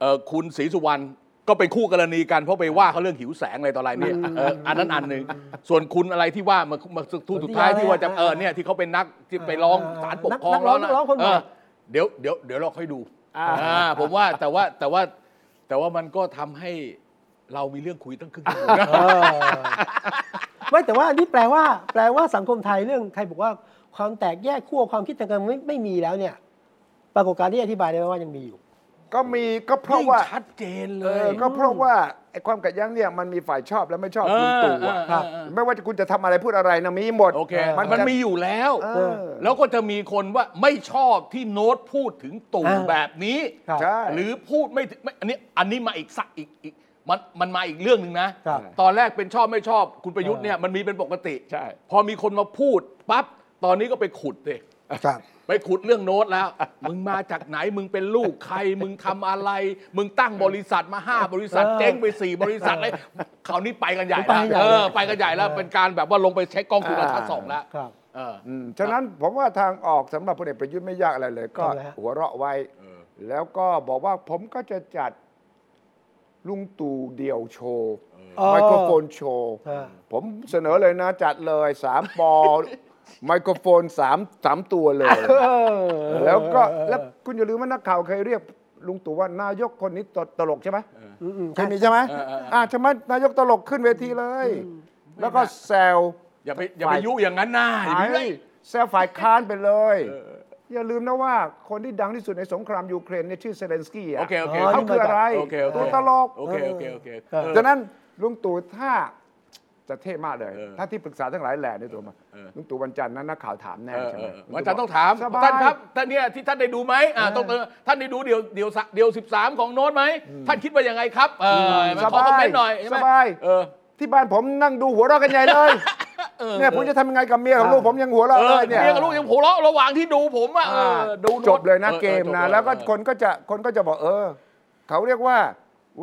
เออคุณศรีสุวรรณ ก็เป็นคู่กรณีกันเพราะไปว่าเขาเรื่องหิวแสงอะไรต่ออะไรเนี่ยเอออันนั้นอันหนึ่งส่วนคุณอะไรที่ว่ามามาทูสุดท้ายที่ว่าจะเออเนี่ยที่เขาเป็นนักที่ไปร้องศาลปกครองนักร้องแล้วนักร้องคนใหม่ เออเดี๋ยวเดี๋ยวเดี๋ยวเราค่อยดูอ่า อ่าผมว่าแต่ว่าแต่ว่าแต่ว่ามันก็ทำให้เรามีเรื่องคุยตั้งครึ่งชั่วโมงนะ เออไม่แต่ว่าอันนี้แปลว่า แปลว่าสังคมไทยเรื่องใครบอกว่าความแตกแยกขั้วความคิดทางการเมืองไม่ไม่มีแล้วเนี่ย ปรากฏการณ์ที่อธิบายได้ไหมว่ายังมีอยู่ ก็มีก็เพราะยิ่งว่าชัดเจนเลเอยอก็เพราะว่าไอ้ความขัดแย้งเนี่ยมันมีฝ่ายชอบและไม่ชอบเออลุงตู่อะเออครับเออไม่ว่าจะคุณจะทำอะไรพูดอะไรนะมีหมดโอเคมันมันจะมีอยู่แล้วเออแล้วก็จะมีคนว่าไม่ชอบที่โน้ตพูดถึงตู่อ่าแบบนี้ครับใช่หรือพูดไม่ถึงไม่อันนี้อันนี้มาอีกสักอีกอีกมันมันมาอีกเรื่องหนึ่งนะครับตอนแรกเป็นชอบไม่ชอบคุณประยุทธ์เนี่ยมันมีเป็นปกติใช่พอมีคนมาพูดปั๊บตอนนี้ก็ไปขุดเลยครับ ไปขุดเรื่องโน้ตแล้ว มึงมาจากไหนมึงเป็นลูกใคร มึงทำอะไร มึงตั้งบริษัทมาห้าบริษัทเออเจ๊งไปสี่บริษัทเลยคราวนี้ไปกันใหญ่ไปแล้วกันใหญ่เออเลยไปกันใหญ่แล้วเป็นการแบบว่าลงไปเช็คกล้องจุลทรรศน์สองแล้วครับเอออืมฉะนั้นผมว่าทางออกสำหรับพลเอกประยุทธ์ไม่ยากอะไรเลย ก็เอาเลยฮะหัวเราะไว้เออแล้วก็บอกว่าผมก็จะจัดลุงตู่เดี่ยวโชว์เออไมโครโฟนโชว์ เออผมเสนอเลยนะจัดเลยสามปอ ไมโครโฟนสามสามตัวเลยเออแล้วก็แล้วคุณอย่าลืมว่านักข่าวเคยเรียกลุงตู่ว่านายกคนนี้ตลกใช่ไหมอืมอืมเคยมีใช่ไหมเออเออเอออ่อ่าใช่ไหมนายกตลกขึ้นเวทีเลย แล้วก็แซวอย่าไปอย่าไปยุอย่างนั้นนะอย่าไปไอ้แซวฝ่ายค้านไปเลยอย่าลืมนะว่าคนที่ดังที่สุดในสงครามยูเครนเนี่ยชื่อเซเลนสกี้โออะเคโอเคอ๋อเขาคืออะไรโอเคโอเคตัวตลกโอเคโอเคโอเคเออฉะนั้นลุงตู่ถ้า จะเท่มากเลยเออถ้าที่ปรึกษาทั้งหลายแหล่ในตัวมาเออลุงตู่วันจันทร์นั้นนักข่าวถามแน่เออใช่เอไหมอวันจันทร์ต้องถามสบายท่านครับท่านเนี่ยที่ท่านได้ดูไหมอ่าต้องเออท่านได้ดูเดี๋ยวเดี๋ยวเดี๋ยวสิบสามของโน้ตไหมท่านคิดว่ายังไงครับเออมาขอคอมเมนต์หน่อยใช่ไหมสบายเออที่บ้านผมนั่งดูหัวเราะกันใหญ่เลยเนี่ยผมจะทำยังไงกับเมียกับลูกผมยังหัวเราะเอเลอยเนี่ยเมียกับลูกยังหัวเราะระหว่างที่ดูผมอะเออดูโน้ตจบเลยนะออเกมออนะจบเยแล้วก็เออคนก็จะคนก็จะบอกเออ เขาเรียกว่า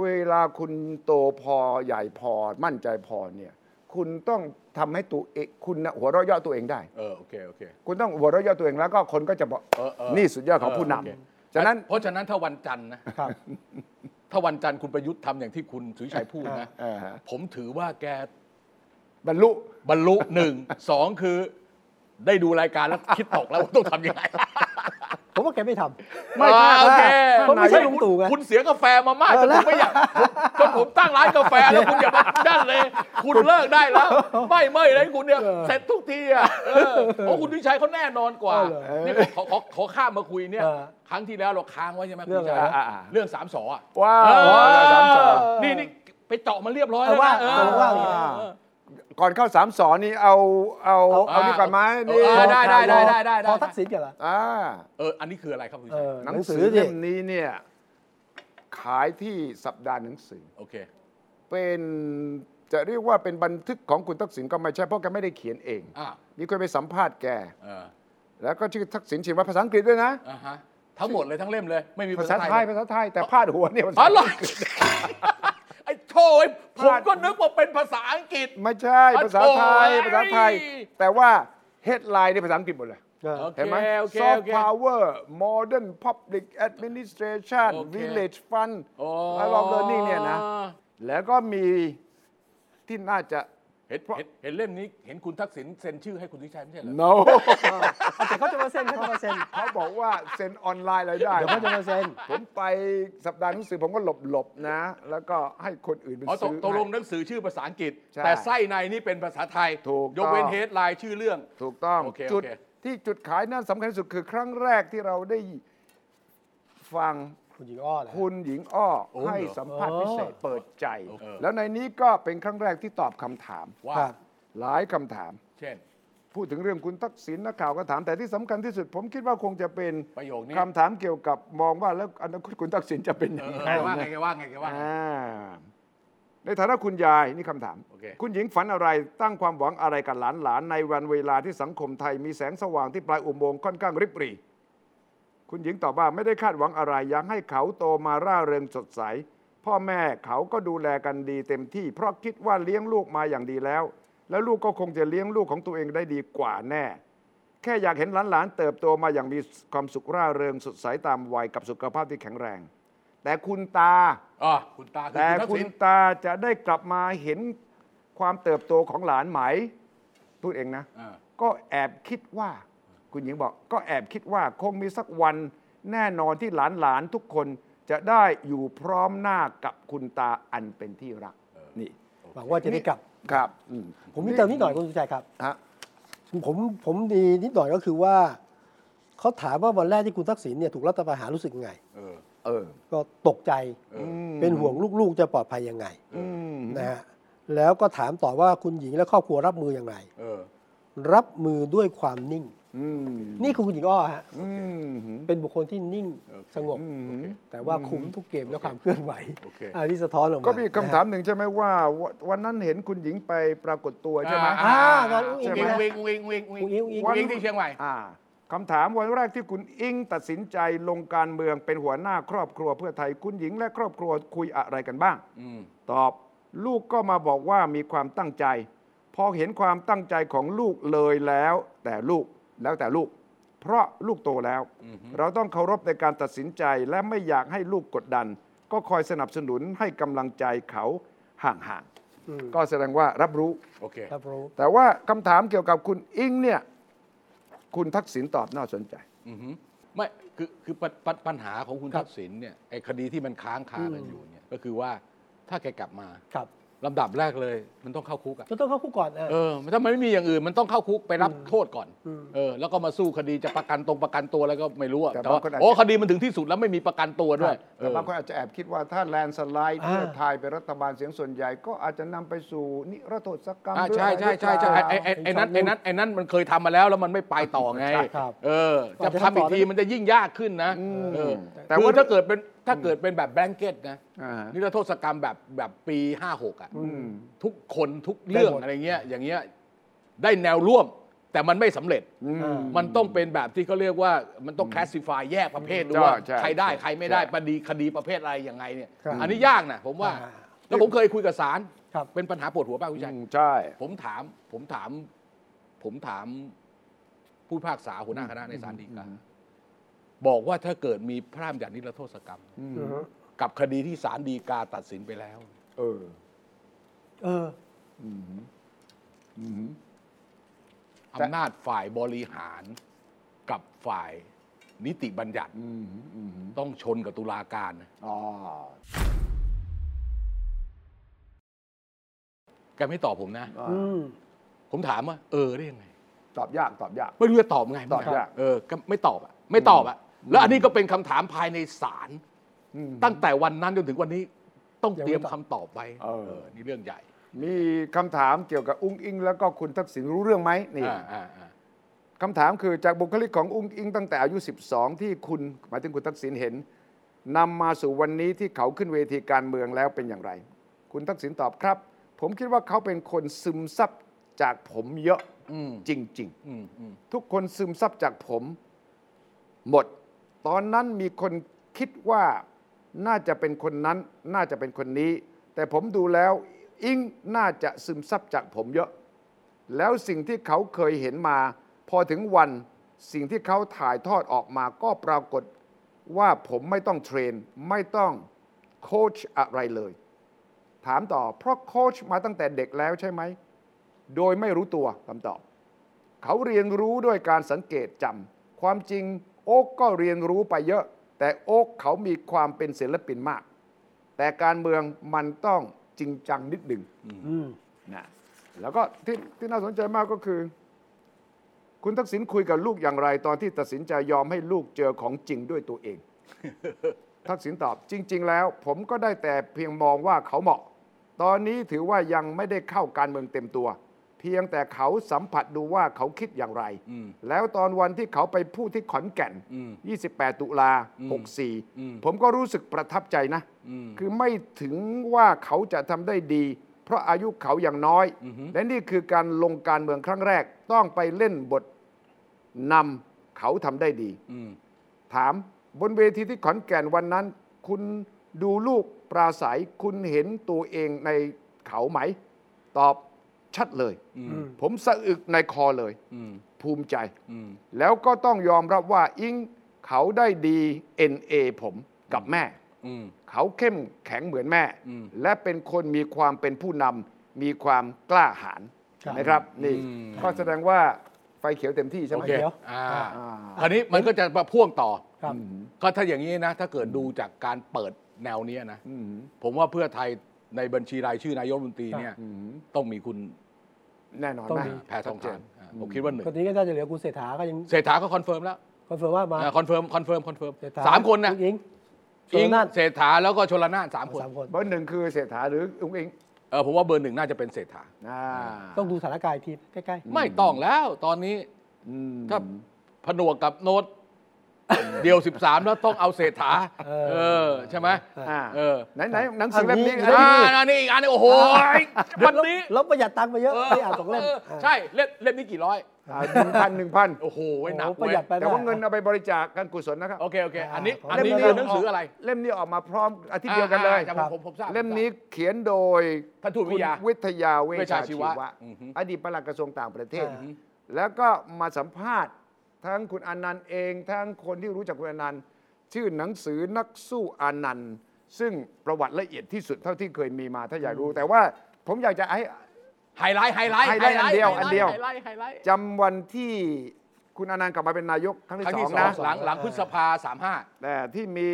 เวลาคุณโตพอใหญ่พอมั่นใจพอเนี่ย คุณต้องทำให้ตัวเองคุณน่ะหัวเราะเยาะตัวเองได้ เออโอเคโอเค คุณต้องหัวเราะเยาะตัวเองแล้วก็คนก็จะบอกเออเออนี่สุดยอดของผู้นโเคำฉะนั้น เพราะฉะนั้นถ้าวันจันทร์นะ ครับ ถ้าวันจันทร์คุณประยุทธ์ทำอย่างที่คุณสุวิชัยพูดนะ เออฮะ ผมถือว่าแกบรรลุ บรรลุหนึ่ง สองคือได้ดูรายการแล้วคิดออกแล้วว่าต้องทำยังไง ผมว่าแกไม่ทำไม่อ่าถ้าโอเคเพราะไม่ใช่ลุงตู่ไงคุณเสียกาแฟมามากเอจอนแล้วผมไม่อยากผมจนผมตั้งร้านกาแฟแล้วคุณอย่ามาดันเลย คุณเลิกได้แล้ว ไม่ไม่เลยคุณเนี่ยเสร็จทุกทีอะเออเพราะคุณวิชัยเขาแน่นอนกว่าเอาเหรอนี่ขอขอขอข้ามมาคุยเนี่ยเออครั้งที่แล้วเราค้างไว้ใช่ไหมเรื่องคุณวิชัยอะไรอ่าอ่าเรื่องสามสออะว้าวเออว้าวสามสองนี่นี่ไปเจาะมาเรียบร้อยเอแล้วอว่านะเออเออว่าเออเออ ก่อนเข้าสามสอนนี่เอาเอาเอานี่ก่อนไหมนี่เออได้ได้ได้ได้ได้ พอทักษิณกันเหรออ่าเอออันนี้คืออะไรครับคุณวิเอชัยอหนังหนังสืสืออดิเล่มนี้เนี่ยขายที่สัปดาห์หนังสือ โอเค เป็นจะเรียกว่าเป็นบันทึกของคุณทักษิณก็ไม่ใช่เพราะแกไม่ได้เขียนเอง อ่ามีคนไปสัมภาษณ์แก เออแล้วก็ชื่อทักษิณชินวัตรภาษาอังกฤษด้วยนะ อ่าฮะทั้งหมดเลยทั้งเล่มเลย ไม่มีภาษาไทยเลยภาษาไทยแต่พาดหัวเนี่ยภาอ๋ษาอเหรออังกฤษ ไอ้โถ่ไอ้ผมก็นึกว่าเป็นภาษาอังกฤษ ไม่ใช่ภาษาไทยโอ้ยภาษาไทย แต่ว่า headline เนี่ยภาษาอังกฤษหมดเลยเออโอเคเห็นไหมโอเค soft โอเค power modern public administration โอเค village fund โอ้ life of learning เนี่ยนะ แล้วก็มีที่น่าจะ เห็นเห็นเห็นเล่มนี้เห็นคุณทักษิณเซ็นชื่อให้คุณวิชัยไม่ใช่เหรอ no แต่เขาจะมาเซ็นเขาจะมาเซ็นเขาบอกว่าเซ็นออนไลน์อะไรได้ เดี๋ยวเขาจะมาเซ็นผมไปสัปดาห์หนังสือผมก็หลบหลบๆนะ แล้วก็ให้คนอื่นเป็นอ๋อตกซื้อ ตกลงให้หนังสือชื่อภาษาอังกฤษ ใช่แต่ไส้ในนี่เป็นภาษาไทยถูกยกเว้นต้อง เฮดไลน์ชื่อเรื่อง ถูกต้องโอเคจุดโอเค ที่จุดขายนั้นสำคัญที่สุดคือครั้งแรกที่เราได้ฟัง คุณหญิงอ้อเหรอคุณหญิงอ้อโอ้ให้เหรอสัมภาษณ์พิเศษเปิดใจ เออ แล้วในนี้ก็เป็นครั้งแรกที่ตอบคำถาม ว่าครับ หลายคำถาม เช่น พูดถึงเรื่องคุณทักษิณนักข่าวก็ถาม แต่ที่สำคัญที่สุด ผมคิดว่าคงจะเป็นประโยคนี้ คำถามเกี่ยวกับมองว่าแล้วอนาคตคุณทักษิณจะเป็นเอยังอไงแกว่าไงแกว่าไงแกว่าไง อ่าในฐานะคุณยายนี่คำถาม โอเค คุณหญิงฝันอะไรตั้งความหวังอะไรกับหลานๆในวันเวลาที่สังคมไทยมีแสงสว่างที่ปลายอุโมงค์ค่อนข้างริบหรี่ คุณหญิงตอบว่าไม่ได้คาดหวังอะไรอยากให้เขาโตมาร่าเริงสดใส พ่อแม่เขาก็ดูแลกันดีเต็มที่ เพราะคิดว่าเลี้ยงลูกมาอย่างดีแล้ว แล้วลูกก็คงจะเลี้ยงลูกของตัวเองได้ดีกว่าแน่ แค่อยากเห็นหลานๆเติบโตมาอย่างมีความสุขร่าเริงสดใสตามวัยกับสุขภาพที่แข็งแรง แต่คุณตาอ๋อคุณตาคือแต่คุณทักคุษิณณตาจะได้กลับมาเห็นความเติบโตของหลานไหมพูดเองนะอ่าก็แอบคิดว่า คุณหญิงบอกก็แอบคิดว่าคงมีสักวันแน่นอนที่หลานหลานๆทุกคนจะได้อยู่พร้อมหน้ากับคุณตาอันเป็นที่รักนี่หวังว่าจะได้กลับครับอืมผมมีเติมนิดหน่อยคุณสุชัยครับฮะผมผมดีนิดหน่อยก็คือว่าเขาถามว่าวันแรกที่คุณทักษิณเนี่ยถูกรัฐประหารรู้สึกยังไงเออเออ ก็ตกใจเออเป็นห่วงลูกๆจะปลอดภัยยังไงอืมนะฮะแล้วก็ถามต่อว่าคุณหญิงและครอบครัวรับมืออย่างไรเออรับมือด้วยความนิ่งอืมนี่คือคุณหญิงอ้อฮะอืมเป็นบุคคลที่นิ่งโอเคสงบอืมแต่ว่าคุมทุกเกมและความเคลื่อนไหวโอเคอันที่สะท้อนออกมาก็มีคำถามนะฮะหนึ่งใช่ไหมว่าวันวันนั้นเห็นคุณหญิงไปปรากฏตัวใช่ไหมอ่างานอุ้งอิ๊งวิงนะวิงวิงวิงวิงอุ้งอิ๊งอุ้งอิ๊งวิงที่เชียงใหม่อ่าคำถามวันแรกที่คุณอิงตัดสินใจลงการเมืองเป็นหัวหน้าครอบครัวเพื่อไทยคุณหญิงและครอบครัวคุยอะไรกันบ้างอืมตอบลูกก็มาบอกว่ามีความตั้งใจ พอเห็นความตั้งใจของลูกเลยแล้ว แต่ลูก แล้วแต่ลูก เพราะลูกโตแล้ว เราต้องเคารพในการตัดสินใจและไม่อยากให้ลูกกดดัน ก็คอยสนับสนุนให้กำลังใจเขาห่างอืมๆก็แสดงว่ารับรู้ โอเค รับรู้ แต่ว่าคำถามเกี่ยวกับคุณอิงเนี่ยคุณทักษิณตอบน่าสนใจอือหือไม่คือคือปัญปัญปัญหาของคุณครับทักษิณเนี่ยไอ้คดีที่มันค้างคากันอยู่เนี่ยก็คือว่าถ้าแกกลับมาครับ ลำดับแรกเลย มันต้องเข้าคุกอะก็ต้องเข้าคุกก่อนนะเออถ้ามันไม่มีอย่างอื่นมันต้องเข้าคุกไปรับโทษก่อนอืมเออแล้วก็มาสู้คดีจะประกันตรงประกันตัวแล้วก็ไม่รู้อะแต่แต่ว่าบางคนอาจจะ โอ้คดีมันถึงที่สุดแล้วไม่มีประกันตัวด้วยเอแต่อบางคนอาจจะแอบคิดว่าถ้าแลนสไลด์อ่า เพื่อไทยเป็นรัฐบาลเสียงส่วนใหญ่ ก็อาจจะนำไปสู่นิรโทษกรรมอ่าหรือใช่อะไรใช่ใช่ใช่หรือเปล่าไอ้ไอ้ไอ้ไอ้นั้นไอ้นั้นไอ้นั้นมันเคยทำมาแล้วแล้วมันไม่ไปต่อไงใช่ครับเออ จะทำอีกทีมันจะยิ่งยากขึ้นนะอืมเออแต่คือว่าถ้าเกิดเป็น ถ้าเกิดเป็นแบบแบงเก็ตนะอ่าฮะนิรโทษกรรมแบบแบบปี56อะอืมทุกคนทุกเรื่องได้หมดอะไรเงี้ยอย่างเงี้ยได้แนวร่วม แต่มันไม่สำเร็จอืมมันต้องเป็นแบบที่เขาเรียกว่ามันต้องแคสซิฟายแยกประเภทด้ใช่วยว่าใช่ใครได้ใช่ใครไม่ได้ใช่ปดีคดีประเภทอะไรยังไงเนี่ยครับอันนี้ยากนะผมว่าอ่าแล้วผมเคยคุยกับศาลครับเป็นปัญหาปวดหัวป่ะคุณชัยอืมใช่ ผมถามผมถาม ผมถามผู้พิพากษาหัวหน้าคณะในศาลฎีกา บอกว่าถ้าเกิดมีพระราชบัญญัตินิรโทษกรรมอือฮึกับคดีที่ศาลฎีกาตัดสินไปแล้ว เออ เอออืมอืมอำนาจฝ่ายบริหารกับฝ่ายนิติบัญญัติอืมอืมต้องชนกับตุลาการนะอ๋อแกไม่ตอบผมนะอ่าอืมผมถามว่า เออได้ยังไง ตอบยาก ตอบยาก ไม่รู้จะตอบไง ตอบยาก เออ ก็ไม่ตอบอะ ไม่ตอบอะ แล้วอันนี้ก็เป็นคำถามภายในศาลอืมตั้งแต่วันนั้นจนถึงวันนี้ต้องยังไม่เตรียมตอบคำตอบไว้เออเออนี่เรื่องใหญ่ มีคำถามเกี่ยวกับอุ้งอิง แล้วก็คุณทักษิณรู้เรื่องไหมนี่อ่าอ่าอ่าคำถามคือจากบุคลิกของอุ้งอิงตั้งแต่อายุ 12 ที่คุณหมายถึงคุณทักษิณเห็นนำมาสู่วันนี้ที่เขาขึ้นเวทีการเมืองแล้วเป็นอย่างไร คุณทักษิณตอบครับ ผมคิดว่าเขาเป็นคนซึมซับจากผมเยอะอืมจริงๆอืมอืมทุกคนซึมซับจากผม หมด ตอนนั้นมีคนคิดว่าน่าจะเป็นคนนั้นน่าจะเป็นคนนี้ แต่ผมดูแล้วอิงน่าจะซึมซับจากผมเยอะ แล้วสิ่งที่เขาเคยเห็นมา พอถึงวันสิ่งที่เขาถ่ายทอดออกมาก็ปรากฏว่าผมไม่ต้องเทรน ไม่ต้องโค้ชอะไรเลย ถามต่อเพราะโค้ชมาตั้งแต่เด็กแล้วใช่ไหม โดยไม่รู้ตัวคำตอบ เขาเรียนรู้ด้วยการสังเกตจำความจริง โอ๊กก็เรียนรู้ไปเยอะ แต่โอ๊กเขามีความเป็นศิลปินมาก แต่การเมืองมันต้องจริงจังนิดหนึ่งอืมนะแล้วก็ที่ที่น่าสนใจมากก็คือ คุณทักษิณคุยกับลูกอย่างไร ตอนที่ตัดสินใจยอมให้ลูกเจอของจริงด้วยตัวเอง ทักษิณตอบจริง ๆ แล้ว ผมก็ได้แต่เพียงมองว่าเขาเหมาะ ตอนนี้ถือว่ายังไม่ได้เข้าการเมืองเต็มตัวเพียงแต่เขาสัมผัสดูว่าเขาคิดอย่างไรอืมแล้วตอนวันที่เขาไปพูดที่ขอนแก่นอืม28 ตุลาอืมอืม64 ผมก็รู้สึกประทับใจนะอืมคือไม่ถึงว่าเขาจะทำได้ดี เพราะอายุเขาอย่างน้อยอือฮึและนี่คือการลงการเมืองครั้งแรก ต้องไปเล่นบทนำเขาทำได้ดีอืมถามบนเวทีที่ขอนแก่นวันนั้น คุณดูลูกปราศัยคุณเห็นตัวเองในเขาไหม ตอบ ชัดเลยอืมผมสะอึกในคอเลยอืมภูมิใจอืมแล้วก็ต้องยอมรับว่าอิงเขาได้ดี NA ผมกับแม่อืมเขาเข้มแข็งเหมือนแม่อืมและเป็นคนมีความเป็นผู้นำมีความกล้าหาญครับนะครับนี่อืมก็แสดงว่าไฟเขียวเต็มที่ใช่ไหโอมเคเดี๋ยวอ่าอ่าคราวนี้มันก็จะมาพ่วงต่อครับก็ถ้าอย่างนี้นะ ถ้าเกิดดูจากการเปิดแนวเนี้ยนะอืมผมว่าเพื่อไทยในบัญชีรายชื่อนายกรัฐมนตรีเนี่ยอืมต้องมีคุณ แน่นอนต้องนะมี แพทองธารอ่าผมคิดว่าหนึ่งคนนี้ก็น่าจะเหลือคุณเศรษฐาก็ยังเศรษฐาก็ confirm แล้วconfirm ว่ามา confirm confirm confirm เศรษฐาสามคนนะอิงอิงชลน่านเศรษฐาแล้วก็ชลน่านสามคนสามคน เบอร์หนึ่งคือเศรษฐาหรืออุ้งอิงเออผมว่าเบอร์หนึ่งน่าจะเป็นเศรษฐา อ่าต้องดูสถานการณ์อีกทีใกล้ ไม่ต้องแล้วตอนนี้ อืม ถ้าผนวกกับโน้ต เดี่ยว 13 แล้วต้องเอาเศรษฐาเออเออใช่ไหมอ่าเออไหนไหนหนังสือเล่มนี้อันนี้อ่านี่อีกอันนี้โอ้โหๆวันนี้ลบประหยัดตังค์ไปเยอะไม่อ่านสองเล่มเออใช่เล่มเล่มนี้กี่ร้อยหนึ่งพันหนึ่งพันโอ้โหไว้หนักโอ้โหปเว้ระยหยัดไปแต่ว่าเงินเอาไปบริจาคการกุศลนะครับโอเคโอเคอันนี้อ่าอันนี้เล่มคือหนังสืออะไร เล่มนี้ออกมาพร้อมอาทิตย์เดียวกันเลยอ่าอ่าผมผมทราบเล่มนี้เขียนโดยท่านทูตวิทยาคุณวิทยาเวชชาเวชชาชีชีวะวะอือฮึอดีตปลัดกระทรวงต่างประเทศอ่าแล้วก็มาสัมภาษณ์ ทั้งคุณอนันต์เอง ทั้งคนที่รู้จักคุณอนันต์ชื่อหนังสือนักสู้อานันต์ ซึ่งประวัติละเอียดที่สุดเท่าที่เคยมีมาถ้าอยากรู้ แต่ว่าผมอยากจะให้ ไฮไลท์ไฮไลท์ไฮไลท์อันเดียวอันเดียว ไฮไลท์ไฮไลท์จำวันที่คุณอานันท์กลับมาเป็นนายกครั้งที่ครั้งสอที่งสอนะงหลังหลังพฤษภาสามห้าแต่ที่มี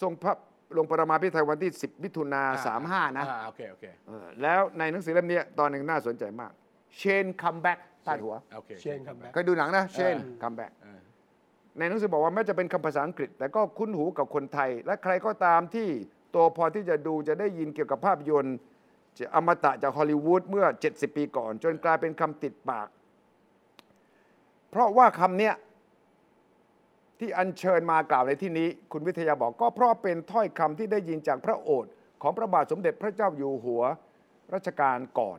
ทรงพระปรมาภิไธยลงวันที่ 10 มิถุนาสามห้านะอ่าโอเคโอเค เออแล้วในหนังสือเล่มนี้ตอนหนึ่งน่าสนใจมากเช นคัมแบ็กใต้หัวโอเค Shane come back เคยดูหนังนะ Shane เออ come back เออในหนังสือบอกว่าแม้จะเป็นคำภาษาอังกฤษ แต่ก็คุ้นหูกับคนไทย และใครก็ตามที่โตพอที่จะดูจะได้ยินเกี่ยวกับภาพยนตร์จะอมตะจากฮอลลีวูดเมื่อ 70 ปีก่อน จนกลายเป็นคำติดปาก เพราะว่าคำเนี้ยที่อัญเชิญมากล่าวในที่นี้ คุณวิทยาบอกก็เพราะเป็นถ้อยคำที่ได้ยินจากพระโอษฐ์ของพระบาทสมเด็จพระเจ้าอยู่หัวรัชกาลก่อน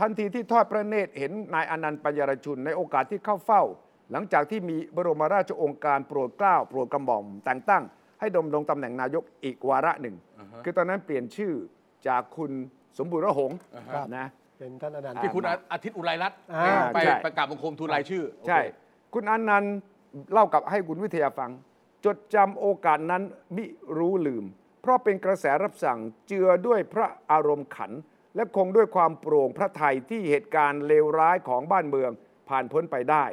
ทันทีที่ทอดพระเนตรเห็นนายอนันต์ปัญญารชุนในโอกาสที่เข้าเฝ้า หลังจากที่มีบรมราชโองการโปรดเกล้าโปรดกระหม่อม แต่งตั้งให้ดำรงตำแหน่งนายกอีกวาระหนึ่ง คือตอนนั้นเปลี่ยนชื่อจากคุณสมบูรณ์ระหงษ์ครับนะเป็นท่านอนันต์ที่คุณอาทิตย์อุไรรัตน์อ่าไปใช่ประกาศบังคมทูลรายชื่อ ใช่โอเคคุณอนันต์เล่ากับให้คุณวิทยาฟัง จดจำโอกาสนั้นมิรู้ลืม เพราะเป็นกระแสรับสั่งเจือด้วยพระอารมณ์ขัน และคงด้วยความโปร่งพระทัยที่เหตุการณ์เลวร้ายของบ้านเมืองผ่านพ้นไปได้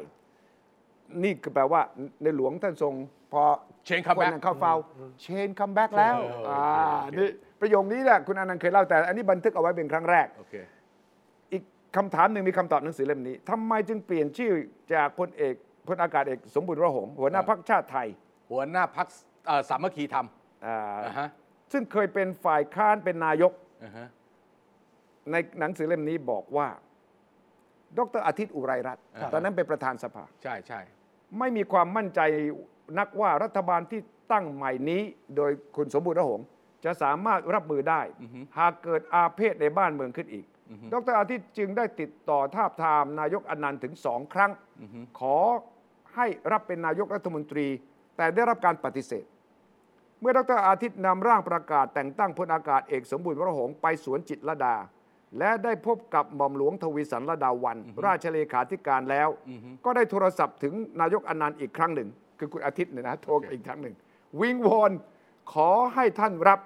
นี่คือแปลว่าในหลวงท่านทรงพอ Shane come back คนนั้นเข้าเฝ้า Shane come back แล้วเอออ่อ่าโอเคนี่ประโยคนี้แหละคุณอานันท์เคยเล่าแต่ อันนี้บันทึกเอาไว้เป็นครั้งแรก โอเค อีกคำถามหนึ่งมีคำตอบหนังสือเล่มนี้ทำไมจึงเปลี่ยนชื่อจากพลเอกพลอากาศเอกสมบูรณ์ระหงส์หัวหน้าครับ พรรคชาติไทยหัวหน้าพรรคสามัคคีธรรมอ่าอ่าฮะซึ่งเคยเป็นฝ่ายค้านเป็นนายก อ่าฮะ ในหนังสือเล่มนี้บอกว่า ดรอาทิตย์อุไรรัตน์ครับตอนนั้นเป็นประธานสภา ใช่ใช่ไม่มีความมั่นใจนักว่ารัฐบาลที่ตั้งใหม่นี้ โดยคุณสมบูรณ์ระหงษ์จะสามารถรับมือได้ หากเกิดอาเพศในบ้านเมืองขึ้นอีก ดรอาทิตย์จึงได้ติดต่อทาบทามนายกอนันต์ถึงสองครั้ง ขอให้รับเป็นนายกรัฐมนตรี แต่ได้รับการปฏิเสธ เมื่อดรอาทิตย์นำร่างประกาศแต่งตั้งพลอากาศเอกสมบูรณ์วรหงษ์ไปสวนจิตรลดา และได้พบกับหม่อมหลวงทวีสันระดาวัน ราชเลขาธิการแล้ว ก็ได้โทรศัพท์ถึงนายกอนันต์อีกครั้งหนึ่ง คือคุณอาทิตย์เนี่ยนะโทรอีกครั้งหนึ่ง วิงวอนขอให้ท่านรับ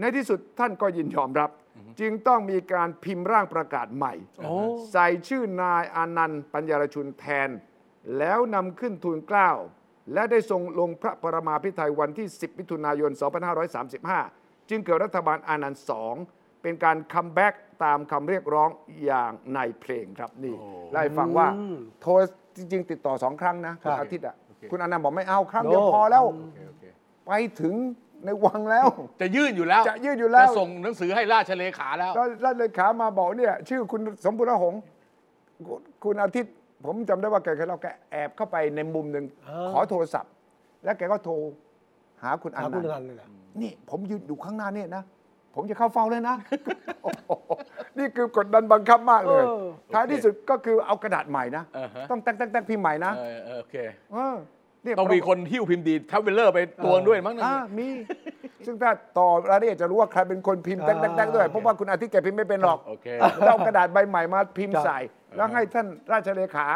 ในที่สุดท่านก็ยินยอมรับ จึงต้องมีการพิมพ์ร่างประกาศใหม่โอ้ใส่ชื่อนายอานันต์ปัญญารชุนแทน แล้วนำขึ้นทูลเกล้าและได้ทรงลงพระปรมาภิไธยวันที่ 10 มิถุนายน 2535 จึงเกิดรัฐบาลอานันท์สองเป็นการ comeback ตามคำเรียกร้องอย่างในเพลงครับนี่ไล่ให้ฟังว่าอืมโทรจริง ๆ ติดต่อสองครั้งนะคุณครับอาทิตย์อะโอเคคุณอานันท์บอกไม่เอาครั้งเดียวโอ้พอแล้วโอเคโอเคไปถึงในวังแล้ว จะยื่นอยู่แล้ว จะยื่นอยู่แล้วจะส่งหนังสือให้ราชเลขาแล้ว แล้วราชเลขามาบอกเนี่ย ชื่อคุณสมบูรณ์ระหงส์คุณคุณอาทิตย์ ผมจำได้ว่าแกเคยเล่าแกแอบเข้าไปในมุมหนึ่งอ่า ขอโทรศัพท์ แล้วแกก็โทรหาคุณอหานัคุณนอนันต์ต์เลยเหรอนี่ผมยืนอยู่ข้างหน้าเนี่ยนะ ผมจะเข้าเฝ้าเลยนะโอ้โหนี่คือกดดันบังคับมากเลยเออท้ายที่สุดก็คือเอากระดาษใหม่นะอ่าฮะต้องแตกแตกแตกพิมพ์ใหม่นะเออเออโอเคเออเนี่ยต้องมีคนหิ้วพิมพ์ดีด traveller ไปตวงด้วยมั้งนะอ่ามี ซึ่งถ้าต่อรายละเอียดจะรู้ว่าใครเป็นคนพิมพ์แตกแตกแตกด้วย เพราะว่าคุณอาทิตย์แกพิมพ์ไม่เป็นหรอกโอเคแล้วเอากระดาษใบใหม่มาพิมพ์ครับใส่ แล้วให้ท่านราชเลขา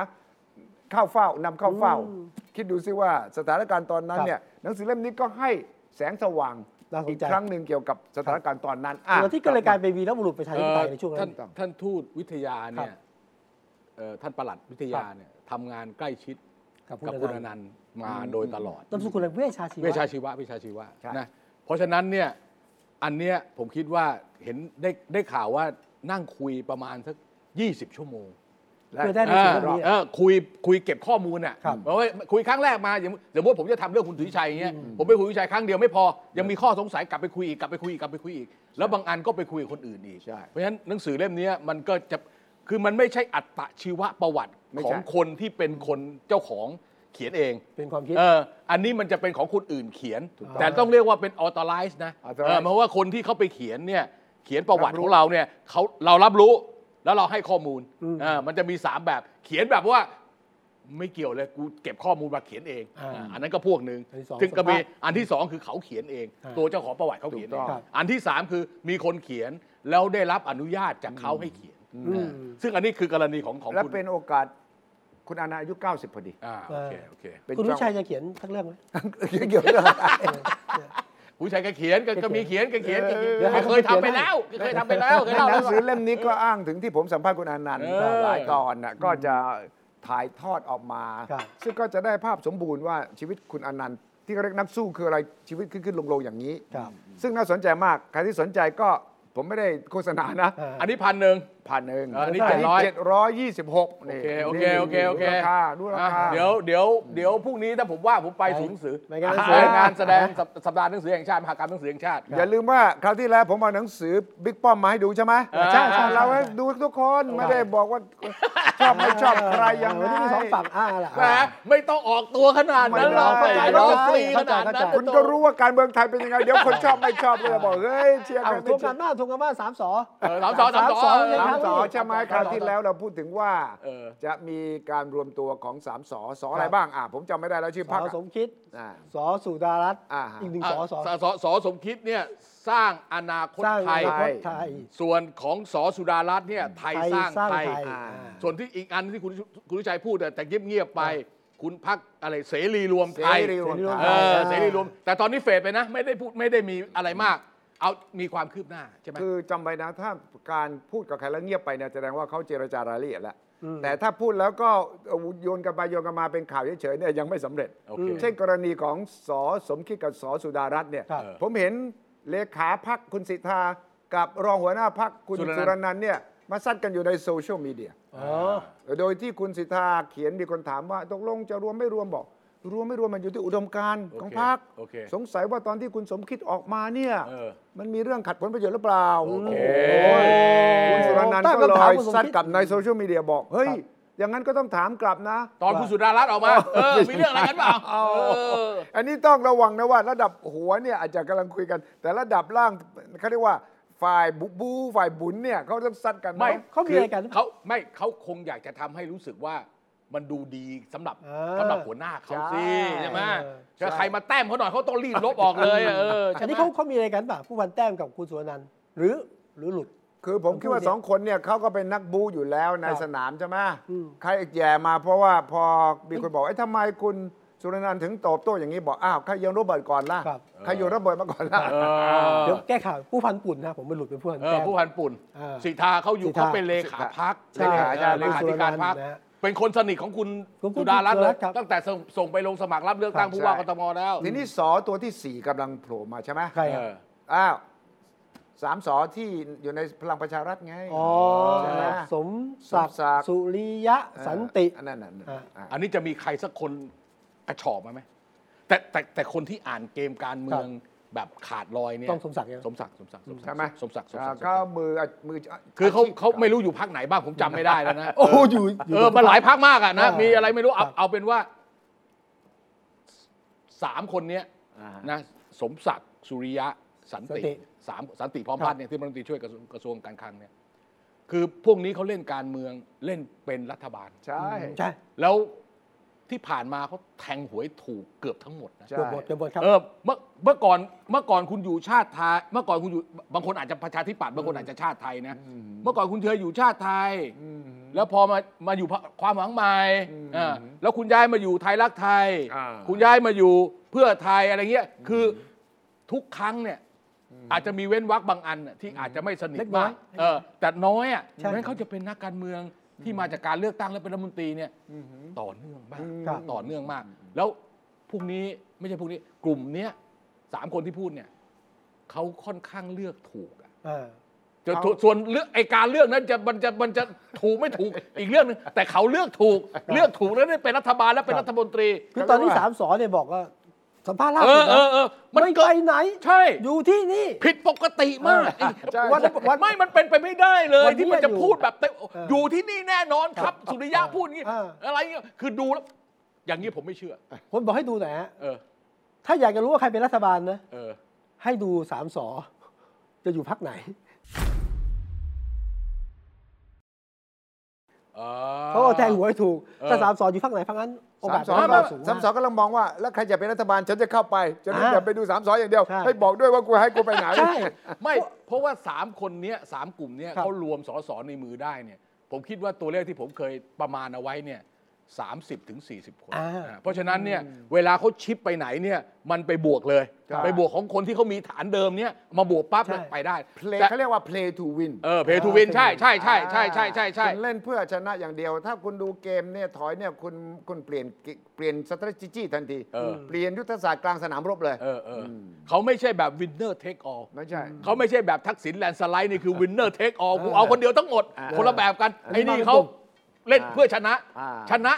เข้าเฝ้านำเข้าเฝ้า คิดดูซิว่าสถานการณ์ตอนนั้นครับเนี่ยหนังสือเล่มนี้ก็ให้แสงสว่าง น่าสนใจอีกครั้งหนึ่งเกี่ยวกับสถานการณ์ตอนนั้นอะคุณอาทิตย์ก็เลยกลายเป็นวีรบุรุษประชาธิปไตยในช่วงนั้ท่านนท่านทูตวิทยาเนี่ครัยบเอ่อท่านประหลัดวิทยาเนี่ยทำงานใกล้ชิดกับคุกับณคุณออนันันต์นต์มาโดยตลอด นามสกุลอะไรเวชชาชีวะ เวชาชีวะเวชาชีวะใช่ นะเพราะฉะนั้นเนี่ยอันเนี้ยผมคิดว่าเห็นได้ได้ข่าวว่านั่งคุยประมาณสัก 20 ชั่วโมงและ เพื่อได้ในสิ่งเหล่านี้ เออคุยคุยเก็บข้อมูลอะครับ เพราะว่าคุยครั้งแรกมาอย่างสมมติผมจะทำเรื่องคุณสุวิชัยอย่างเงี้ยผมไปคุยคุณสุวิชัยครั้งเดียวไม่พอ ยังมีข้อสงสัยกลับไปคุยอีกกลับไปคุยอีกกลับไปคุยอีกแล้วบางอันก็ไปคุยกับคนอื่นอีก ใช่เพราะฉะนั้นหนังสือเล่มเนี้ยมันก็จะคือมันไม่ใช่อัตชีวประวัติไม่ขใช่องคนที่เป็นคนเจ้าของเขียนเอง เป็นความคิด เออ อันนี้มันจะเป็นของคนอื่นเขียนถูกต้องแต่ต้องเรียกว่าเป็น authorize นะ Authorize เออเพราะว่าคนที่เขาไปเขียนเนี่ย เขียนประวัติรับรู้ ของเราเนี่ยเขาเรารับรู้ แล้วเราให้ข้อมูลอืมเออมันจะมีสามแบบเขียนแบบว่าไม่เกี่ยวเลยกูเก็บข้อมูลมาเขียนเองอ่าอ่าอันนั้นก็พวกหนึ่งอันที่สองซึ่งก็มีสัมภาษณ์อันที่สองคือเขาเขียนเองอ่าตัวเจ้าของประวัติเขาเขียนเองถูกต้องครับอันที่สามคือมีคนเขียนแล้วได้รับอนุญาตจากเขาให้เขียนอืมซึ่งอันนี้คือกรณีของของและคุณเป็นโอกาสคุณอาณาอายุ 90พอดีอ่าโอเคโอเคเป็นคุณวิเจ้าชัยจะเขียนสักเรื่องไหมเกี่ยวกับเรื่องอะไร ผู้ชายก็เขียนก็ก็มีเขียนก็เขียนก็เขียนเดี๋ยวให้เคยทำไปแล้วเคยทำไปแล้วเคยในเล่าหแล้นัวงสือเล่มนี้ก็อ้างถึงที่ผมสัมภาษณ์คุณอานันต์เออ หลายตอนน่ะก็จะถ่ายทอดออกมา ครับ ซึ่งก็จะได้ภาพสมบูรณ์ว่าชีวิตคุณอานันต์ที่เขาเรียกนักสู้คืออะไรชีวิตขึ้นขึ้นลงลงอย่างนี้ ครับซึ่งน่าสนใจมาก ใครที่สนใจก็ผมไม่ได้โฆษณานะอ่าอันนี้พันหนึ่ง พันหนึ่งเอออันนี้อันนี้700 เจ็ดร้อยยี่สิบหกโอเคโอเคโอเคโอเคดูราคาดูราคาอะเดี๋ยวเดี๋ยวเดี๋ยวพรุ่งนี้ถ้าผมว่าผมไปศูนย์หนังสือไปงานหนังสือ ไปงานแสดงสัปสัปดาห์หนังสือแห่งชาติมหากรรมหนังสือแห่งชาติ อย่าลืมว่าคราวที่แล้วผมเอาหนังสือบิ๊กป้อมมาให้ดูใช่ไหมเออใช่ใช่ เราให้ดูทุกคนไม่ได้บอกว่า ชอบไม่ชอบใครยังไงวันนี้มีสองฝั่งอ่าล่ะ แหมไม่ต้องออกตัวขนาดนั้นหรอกไม่ได้เราฟรีขนาดนั้นเข้าใจคุณก็รู้ว่าการเมืองไทยเป็นยังไง เดี๋ยวคนชอบไม่ชอบก็จะบอกเฮ้ยเชียร์เอากันทุไม่กเชียการร์บ้านทุกการบ้านสามสอ เออสามสองสามสองสามสองเออสามสอใช่ไหมคราวที่แล้วเราพูดถึงว่าเออจะมีการรวมตัวของสามสอสออะไรบ้างอะผมจำไม่ได้แล้วชื่อสพรรอคอะสมคิดอ่าสอสุดารัตน์อ่าอีกหนึ่งสอสออะสสสมคิดเนี่ยสร้างอนาคตสร้างไทยอนาคตไทย ส่วนของสอสุดารัตน์เนี่ยไทยสร้างไทยอ่าส่วนที่อีกอันที่คุณคุณวิชัยพูดแต่แต่เงียบๆไปคุณพักอะไรเสรีรวมเสไทยรีรวมเสรีรวมไทเอยอเสรีรวมแต่ตอนนี้เฟดไปนะ ไม่ได้พูดไม่ได้มีอะไรมาก เอามีความคืบหน้าใช่ไหมคือจำไว้นะถ้าการพูดกับใครแล้วเงียบไปเนี่ยแสดงว่าเขาเจรจารายละเอียดแล้วแต่ถ้าพูดแล้วก็เอาโยนกันไปโยนกันมาเป็นข่าวเฉยๆเนี่ยยังไม่สำเร็จโอเคเช่นกรณีของสอสมคิดกับสอสุดารัตน์เนี่ยครับผมเห็นเลขาพักคุณสิทธากับรองหัวหน้าพักคุณสุรนันท์สุรนันท์เนี่ยมาซัดกันอยู่ในโซเชียลมีเดียอ๋อโดยที่คุณสิทธาเขียนมีคนถามว่าตกลงจะรวมไม่รวมบอก รวมไม่รวมมันอยู่ที่อุดมการณ์ของพรรคโอเคสงสัยว่าตอนที่คุณสมคิดออกมาเนี่ย เออ มันมีเรื่องขัดผลประโยชน์หรือเปล่า โอเคโอ้ยคุณสุรนันท์ก็เลยตั้งคำถามคุณสมคิด ซัดกลับในโซเชียลมีเดียบอก เฮ้ยครับอย่างนั้นก็ต้องถามกลับนะ ตอนคุณสุดารัตน์ออกมา เออ มีเรื่องอะไรกันเปล่าเออ อันนี้ต้องระวังนะว่าระดับหัวเนี่ยอาจจะกำลังคุยกัน แต่ระดับล่างเขาเรียกว่าฝ่ายบู๊ฝ่ายบุ๋นเนี่ยเขาต้องซัดกันนะ ไม่ เขามีอะไรกัน เขาไม่เขาคงอยากจะทำให้รู้สึกว่า มันดูดีสำหรับอ่าสำหรับหัวหน้าเขาสิใช่ใช่ไหมเออถ้าใครมาแต้มเขาหน่อยเขาต้องรีบลบออกเลยเอออัใช่นไหม นี้เขาเขามีอะไรกันป่ะผู้พันแต้มกับคุณสุวรรณันท์หรือหรือหลุด คือผมคิดว่าสองคนเนี่ยเขาก็เป็นนักบูอยู่แล้วในครับสนามใช่ไหมอืม ใครแย่มาเพราะว่าพอมีคนบอกไอ้ยทำไมคุณสุรนันท์ถึงตอบโต้อย่างนี้บอกอ้าวใครโยนระเบิดก่อนล่ะครับใครโยนระเบิดมาก่อนล่ะ เออเดี๋ยวแก้ข่าวผู้พันปุ่นนะผมไปหลุดเป็นผู้พันเออแต้ม ผู้พันปุ่นอ่าสิทธาเขาอยู่สิทธา เขาเป็นเลขาพักใช่เลขาใช่ เลขาธิการพักนะฮะ เป็นคนสนิทของคุณของคุณสุดารัตน์เลยสุดารัตน์ครับ ตั้งแต่ส่งส่งไปลงสมัครรับเลือกตั้งครับผู้ว่าใช่กทมแล้วทีนี้สอตัวที่สี่กำลังโผล่มาใช่ไหมใครเออะ อ อ้าวสามสอที่อยู่ในพลังประชารัฐไงอ๋อ ใช่ไหม สมศักสมศักดิ์ดิ์ สุริยะสันติ อันนั้นน่ะอ่าอ่าอันนี้จะมีใครสักคนกระชอบมาไหมแต่แต่แต่คนที่อ่านเกมการเมือง แบบขาดลอยเนี่ยต้องสมศักดิ์ใช่ไหมสมศักดิ์สมศักดิ์สมศักดิ์ใช่ไหมสมศักดิ์สมอ่าศักดิ์ก็มือมือคือเขาชีพเขาไม่รู้อยู่พักไหนบ้างผมจำไม่ได้แล้วนะโอ้อยู่อยู่เออมาหลายพักมากอะนะอ่ามีมีอะไรไม่รู้เอาครับเอาเป็นว่าสามคนเนี้ยอ่านะสมศักดิ์สุริยะสันสันติติสามสันติพร้อมครับพัฒน์เนี่ยที่รัฐมนตรีช่วยกระทรวงกระทรวงการคลังเนี่ยคือพวกนี้เขาเล่นการเมืองเล่นเป็นรัฐบาลใช่ใช่แล้ว ที่ผ่านมาเขาแทงหวยถูกเกือบทั้งหมดนะ ใช่ เกือบหมดเกือบหมดครับ เออเมื่อเมื่อก่อนเมื่อก่อนคุณอยู่ชาติไทย เมื่อก่อนคุณอยู่บางคนอาจจะประชาธิปัตย์บางคนอาจจะชาติไทยนะเมื่อก่อนคุณเคยอยู่ชาติไทยแล้วพอมามาอยู่ความหวังใหม่อ่าแล้วคุณย้ายมาอยู่ไทยรักไทย อ่า คุณย้ายมาอยู่เพื่อไทยอะไรเงี้ยคือทุกครั้งเนี่ยอาจจะมีเว้นวรรคบางอันน่ะที่อาจจะไม่สนิทเล็กน้อมายกเออแต่น้อยอะใช่นั้นเขาจะเป็นนักการเมือง ที่มาจากการเลือกตั้งและเป็นรัฐมนตรีเนี่ยต่อเนื่องมากครับต่อเนื่องมาก แล้วพรุ่งนี้ไม่ใช่พรุ่งนี้กลุ่มเนี้ยสามคนที่พูดเนี่ยเขาค่อนข้างเลือกถูกอะอ่าจะส่วนส่วนเลือกไอการเลือกนั้นจะมันจะมันจะถูกไม่ถูกอีกเรื่องหนึงแต่เขาเลือกถูก เลือกถูกแล้วได้เป็นรัฐบาลและเป็นครับรัฐมนตรี คือตอนนี้เขาเรียกว่าสามสอเนี่ยบอกว่า สัมภาษณ์ล่าเอสุอดเอนะอเออมันไม่เกิไปดไหน ใช่ อยู่ที่นี่ ผิดปกติมากใช่วันวันไม่มันเป็นไปไม่ได้เลยวันนี้ที่มันจะอยู่พูดแบบเต็มเออออยู่ที่นี่แน่นอนครับครับ สุริยะพูดอย่างนี้ เออ อะไรเงี้ยคือดูแล้ว อย่างนี้ผมไม่เชื่อ ผมบอกให้ดูหน่อยฮะเออ ถ้าอยากจะรู้ว่าใครเป็นรัฐบาลนะ เออ ให้ดูสามสอจะอยู่พักไหน เขาก็แทงหัวให้ถูกเออถ้าสามสออยู่พักไหนพักนั้นโอกาสสามสอเป็นไปได้สูงสามมากสอกำลังมองว่า แล้วใครจะเป็นรัฐบาลฉันจะเข้าไปจะไม่อ่าอย่าไปดูสามสออย่างเดียวใช่ให้บอกด้วยว่ากูให้กูไปไหนใช่ไม่เพราะว่าสามคนเนี้ยสามกลุ่มเนี้ยครับเขารวมสสในมือได้เนี่ย ผมคิดว่าตัวเลขที่ผมเคยประมาณเอาไว้เนี่ย 30ถึง40 คนอ่าอ่าเพราะฉะนั้นเนี่ยเวลาเขาชิปไปไหนเนี่ยมันไปบวกเลย ใช่ ไปบวกของคนที่เขามีฐานเดิมเนี่ยมาบวกปั๊บใช่แล้วไปได้ play แต่เขาเรียกว่า play to win เออเพทูวินใช่ใช่ใช่ใช่ใช่ใช่ใช่ คุณเล่นเพื่อชนะอย่างเดียว ถ้าคุณดูเกมเนี่ยถอยเนี่ยคุณคุณเปลี่ยนเปลี่ยน strategy ทันที เออ เปลี่ยนยุทธศาสตร์กลางสนามรบเลย เออเออเขาไม่ใช่แบบ winner take all ไม่ใช่ เขาไม่ใช่แบบทักษิณแลนด์สไลด์นี่คือ winner take all กูเอาคนเดียวทั้งหมดอ่าคนละแบบกันอันนี้ไอ้นี่มาเป็นเขากลุ่ม เล่นอ่าเพื่อชนะ อ่า ชนะ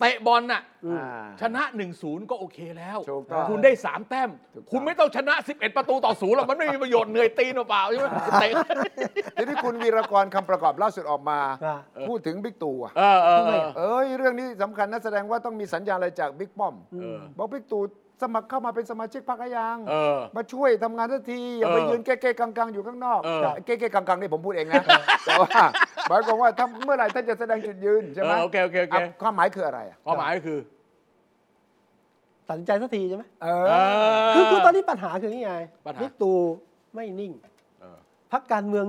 เตะบอลน่ะอ่า ชนะ 1-0 ก็โอเคแล้ว ถูกต้องคุณได้ 3 แต้ม ถูกต้อง คุณไม่ต้องชนะ 11 ประตูต่อศูนย์หรอกมันไม่มีประโยชน์เหนื่อยตีนเปล่าๆใช่ไหมเตะทีนี้คุณวีรกรคำประกอบล่าสุดออกมา อ่า พูดถึงบิ๊กตู่อะเออเออเออ เอ้ยเรื่องนี้สำคัญนะแสดงว่าต้องมีสัญญาณอะไรจากบิ๊กป้อมเออบอกบิ๊กตู่ สมัครเข้ามาเป็นสมาชิกพรรคยังเออ มาช่วยทำงานทันที อย่าไปเออยืนเก๊ๆกังๆ อยู่ข้างนอกเออ เก๊ๆกังๆนี่ผมพูดเองนะแต่ว่าหมายความว่าถ้าเมื่อไหร่ท่านจะแสดงจุดยืนใช่ไหมเออโอเคโอเคโอเคอะความหมายคืออะไรอะความหมายก็คือตัดสินใจสักทีใช่ไหมเอเอออ คือคือตอนนี้ปัญหาคือนี่ไงปัญหา บิ๊กตูไม่นิ่งเออพักการเมือง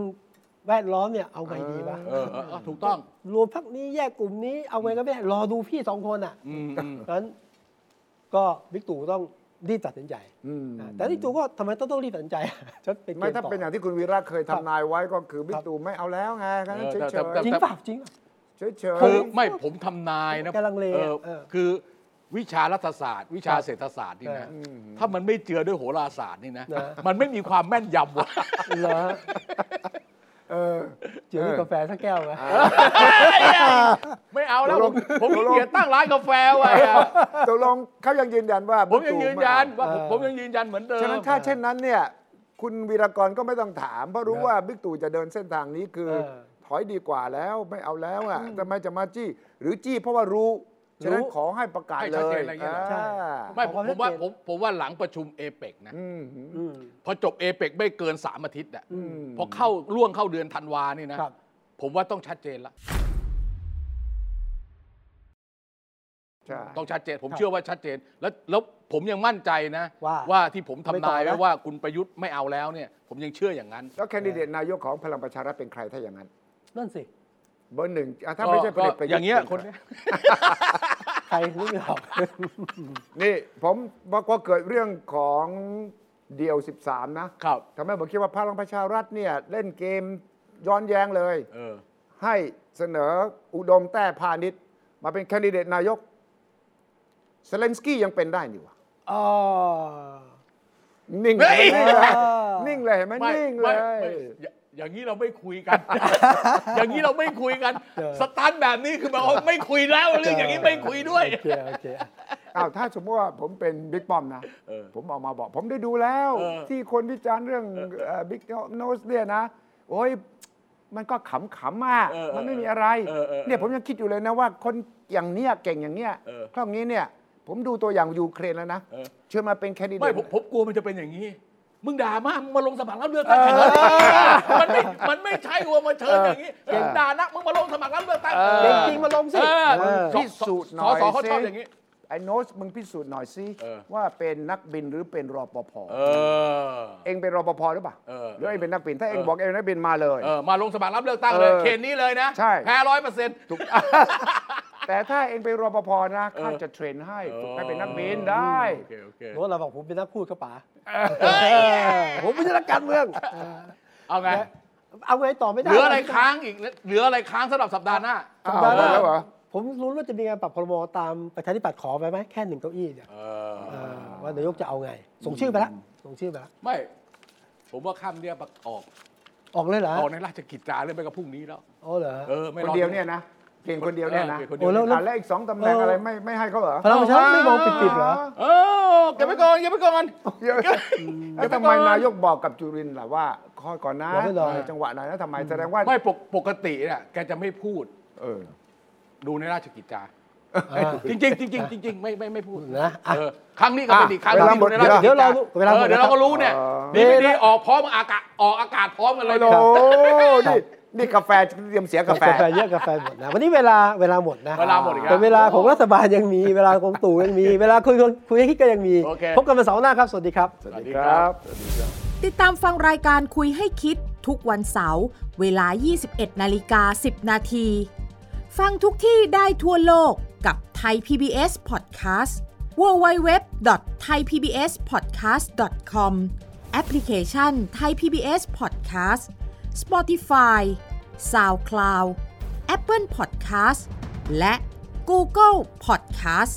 แวดล้อมเนี่ยเอาไงดีวะเออเออเออถูกต้องรวมพักนี้แยกกลุ่มนี้เอาไงก็ไม่ได้รอดูพี่สองคนอะอืมอืม เพราะฉะนั้น ก็บิ๊กตู่ต้องรีบตัดสินใจอืมอ่าแต่บิ๊กตู่ก็ทำไมต้องต้องรีบตัดสินใจจะเป็นเกไม่มถ้าต่อเป็นอย่างที่คุณวีระเคยครับทำนายไว้ก็คือบิ๊คกรับตู่ไม่เอาแล้วไงก็นั้นเอเฉอยแต่แต่จริงเปล่าจริงเปล่าๆเฉยๆคือไม่ผมทำนายนะแกลังเลเออเออคือวิชารัฐศาสตร์ วิชาครับเศรษฐศาสตร์นี่นะเออถ้ามันไม่เจือด้วยโหราศาสตร์นี่นะนะมันไม่มีความแม่นยำว่ะ เหรอเออเจอนี่กาแฟสักแก้วไหมไม่เอาแล้วตกลผงมผมขี้เกียจตั้งร้านกาแฟไว้อะตกลงเขายังยืนยันว่าผมยังยืนยันบิ๊กตู่ว่าผมผมยังยืนยันเหมือนเดิไม่เอาฉะมนั้นถ้าเช่นนั้นเนี่ย คุณวีรกรก็ไม่ต้องถาม เพราะรู้ครับว่าบิ๊กตู่จะเดินเส้นทางนี้คือเออถอยดีกว่าแล้วไม่เอาแล้วอะทำไมจะมาจี้ หรือจี้เพราะว่ารู้ ฉะนั้นรู้ขอให้ประกาศให้เลชัดเจยนอะไรอย่างเงี้ยเหรอใช่อ่า ไม่ขผอมความผมว่าชัดเจนผมผมว่าหลังประชุมเอเปกนะอืมอืมพอจบเอเปกไม่เกินสามอาทิตย์อะอืม พอเข้าล่วงเข้าเดือนธันวานี่นะ ครับ ผมว่าต้องชัดเจนละ ใช่ ต้องชัดเจน ผมครับเชื่อว่าชัดเจน แล้วแล้วผมยังมั่นใจนะว่าที่ผมไม่ทำต่นาอยนะไว้ว่าคุณประยุทธ์ไม่เอาแล้วเนี่ย ผมยังเชื่ออย่างนั้น แล้วแคนดิเดตนายกของพลังประชารัฐเป็นใครถ้าอย่างนั้น นั่นสิ เบอร์หนึ่งอะถ้าไม่ใช่พลเอกประยุทธ์อย่างเงี้ยป็คนใรเนี้ย ใครนึกไม่ออก นี่ผมบอกว่าเกิดเรื่องของเดียว 13 นะครับ ทำให้ผมคิดว่าพลังประชารัฐเนี่ย เล่นเกมย้อนแย้งเลย เออ ให้เสนออุดมแต้พาณิชย์ มาเป็นแคนดิเดตนายกเซเลนสกี้ยังเป็นได้นี่หวะอ๋อนิ่งเฮ้ยนิ่งเลยอ่านิ่งเลยเห็นไหมไม่นิ่งเลไม่ยไม่อย่า อย่างนี้เราไม่คุยกัน อย่างนี้เราไม่คุยกัน สตันแบบนี้คือแบบว่าไม่คุยแล้วเรื่องอย่างนี้ไม่คุยด้วย โอเคโอเคอ้าวถ้าสมมติว่าผมเป็นบิ๊กป้อมนะเออผมออกมาบอก ผมได้ดูแล้วเออที่คนวิจารณ์เรื่องบิ๊กโนสเนี่ยนะ โอ้ยมันก็ขำๆมากเออเออมันไม่มีอะไรเออเออเนี่ยผมยังคิดอยู่เลยนะว่าคนอย่างเนี้ยเก่งอย่างเนี้ยเออคราวนี้เนี่ย ผมดูตัวอย่างยูเครนแล้วนะเออเชิญมาเป็น candidate ไม่ผมผมกลัวมันจะเป็นอย่างนี้ มึงด่ามากมึงมาลงสมัครรับเลือกตั้งแข่งกันมันไม่มันไม่ใช่ว่ามาเชิญอย่างนี้เก่งด่านักมึงมาลงสมัครรับเลือกตั้งเก่งจริงมาลงสิเออเออพิสูจน์หน่อยสิเขาชอบสิอย่างนี้ไอ้โนสมึงพิสูจน์หน่อยสิเออว่าเป็นนักบินหรือเป็นรปภเออเองเป็นรปภหรือเปล่าเออหรือเองเป็นนักบินถ้าเองเออบอกเองเป็นนักบินมาเลยเออมาลงสมัครรับเลือกตั้งเลยเออเขตนี้เลยนะใช่แพ้ร้อยเปอร์เซ็นต์ แต่ถ้าเองเป็นรปภนะเออข้าจะเทรนให้เออฝึกให้เป็นนักบินได้ โอเคโอเค โน้ตเราบอกผมเป็นนักพูดเขาป๋าผมไม่ใช่นักการเมืองเออเอาไง เอาไงต่อไม่ได้เหลืออะไรค้างอีก เหลืออะไรค้างสำหรับสัปดาห์หน้าอ้าวหมดแล้วเหรอ ผมรู้ว่าจะมีการปรับครมตามประชาธิปัตย์ขอไปไหมแค่หนึ่งเก้าอี้เนี่ยเออ เออว่านายกจะเอาไง ส่งชื่อไปแล้วส่งชื่อไปแล้วไม่ ผมว่าค่ำเนี่ยออกออกเลยเหรอออกในราชกิจจาเรื่องไปกับพรุ่งนี้แล้ว อ๋อเหรอ เออ ไม่คนรอเดียวเนี่ยนะ เพียงคนเดียวเนี่ยนะออพีงคนเดีโอ้ยวแล้วอะแล้วอีกสองตำแหน่งเออออะไรไม่ไม่ให้เขาเหรอพลังประชารัฐไม่มองปิดๆเหรอเออเก็บไปก่อนเก็บไปก่อนเยอะแล้วทำไมนายกบอกกับจุรินทร์ล่ะว่าคอยก่อนนะบอกให้หน่อยในจังหวะไหนนะทำไมแสดงว่าไม่ปกปกติเนี่ยแกจะไม่พูดเออดูในราชกิจจาอ่าจริงๆจริงๆจริงๆไม่ไม่ไม่พูดนะอะเออครั้งนี้ก็เป็นอีกครั้งหเวลานึ่งหมดในราชกิจเดี๋ยวจาเราเวลาหมดเออเดี๋ยวเราก็รู้เนี่ยอ๋อดีไม่ดีออกพร้อมอากาศออกอากาศพร้อมกันเลยโอ้เนี่ยโหนี่นี่กาแฟเตรียมเสียกาแฟ กาแฟเยอะกาแฟหมดนะวันนี้เวลาเวลาหมดนะเวลาหมดอีกแล้วแต่เวลาของรัฐบาลยังมีเวลาของตู่ยังมี เวลาคุยคุยให้คิดก็ยังมีโอเคพบกันวันเสาร์หน้าครับ สวัสดีครับ สวัสดีครับ ติดตามฟังรายการคุยให้คิดทุกวันเสาร์เวลา 21 นาฬิกา 10 นาที ฟังทุกที่ได้ทั่วโลก www.thaipbspodcast www.thaipbspodcast.com แอปพลิเคชัน Thai PBS Podcast Spotify SoundCloud Apple Podcast และ Google Podcast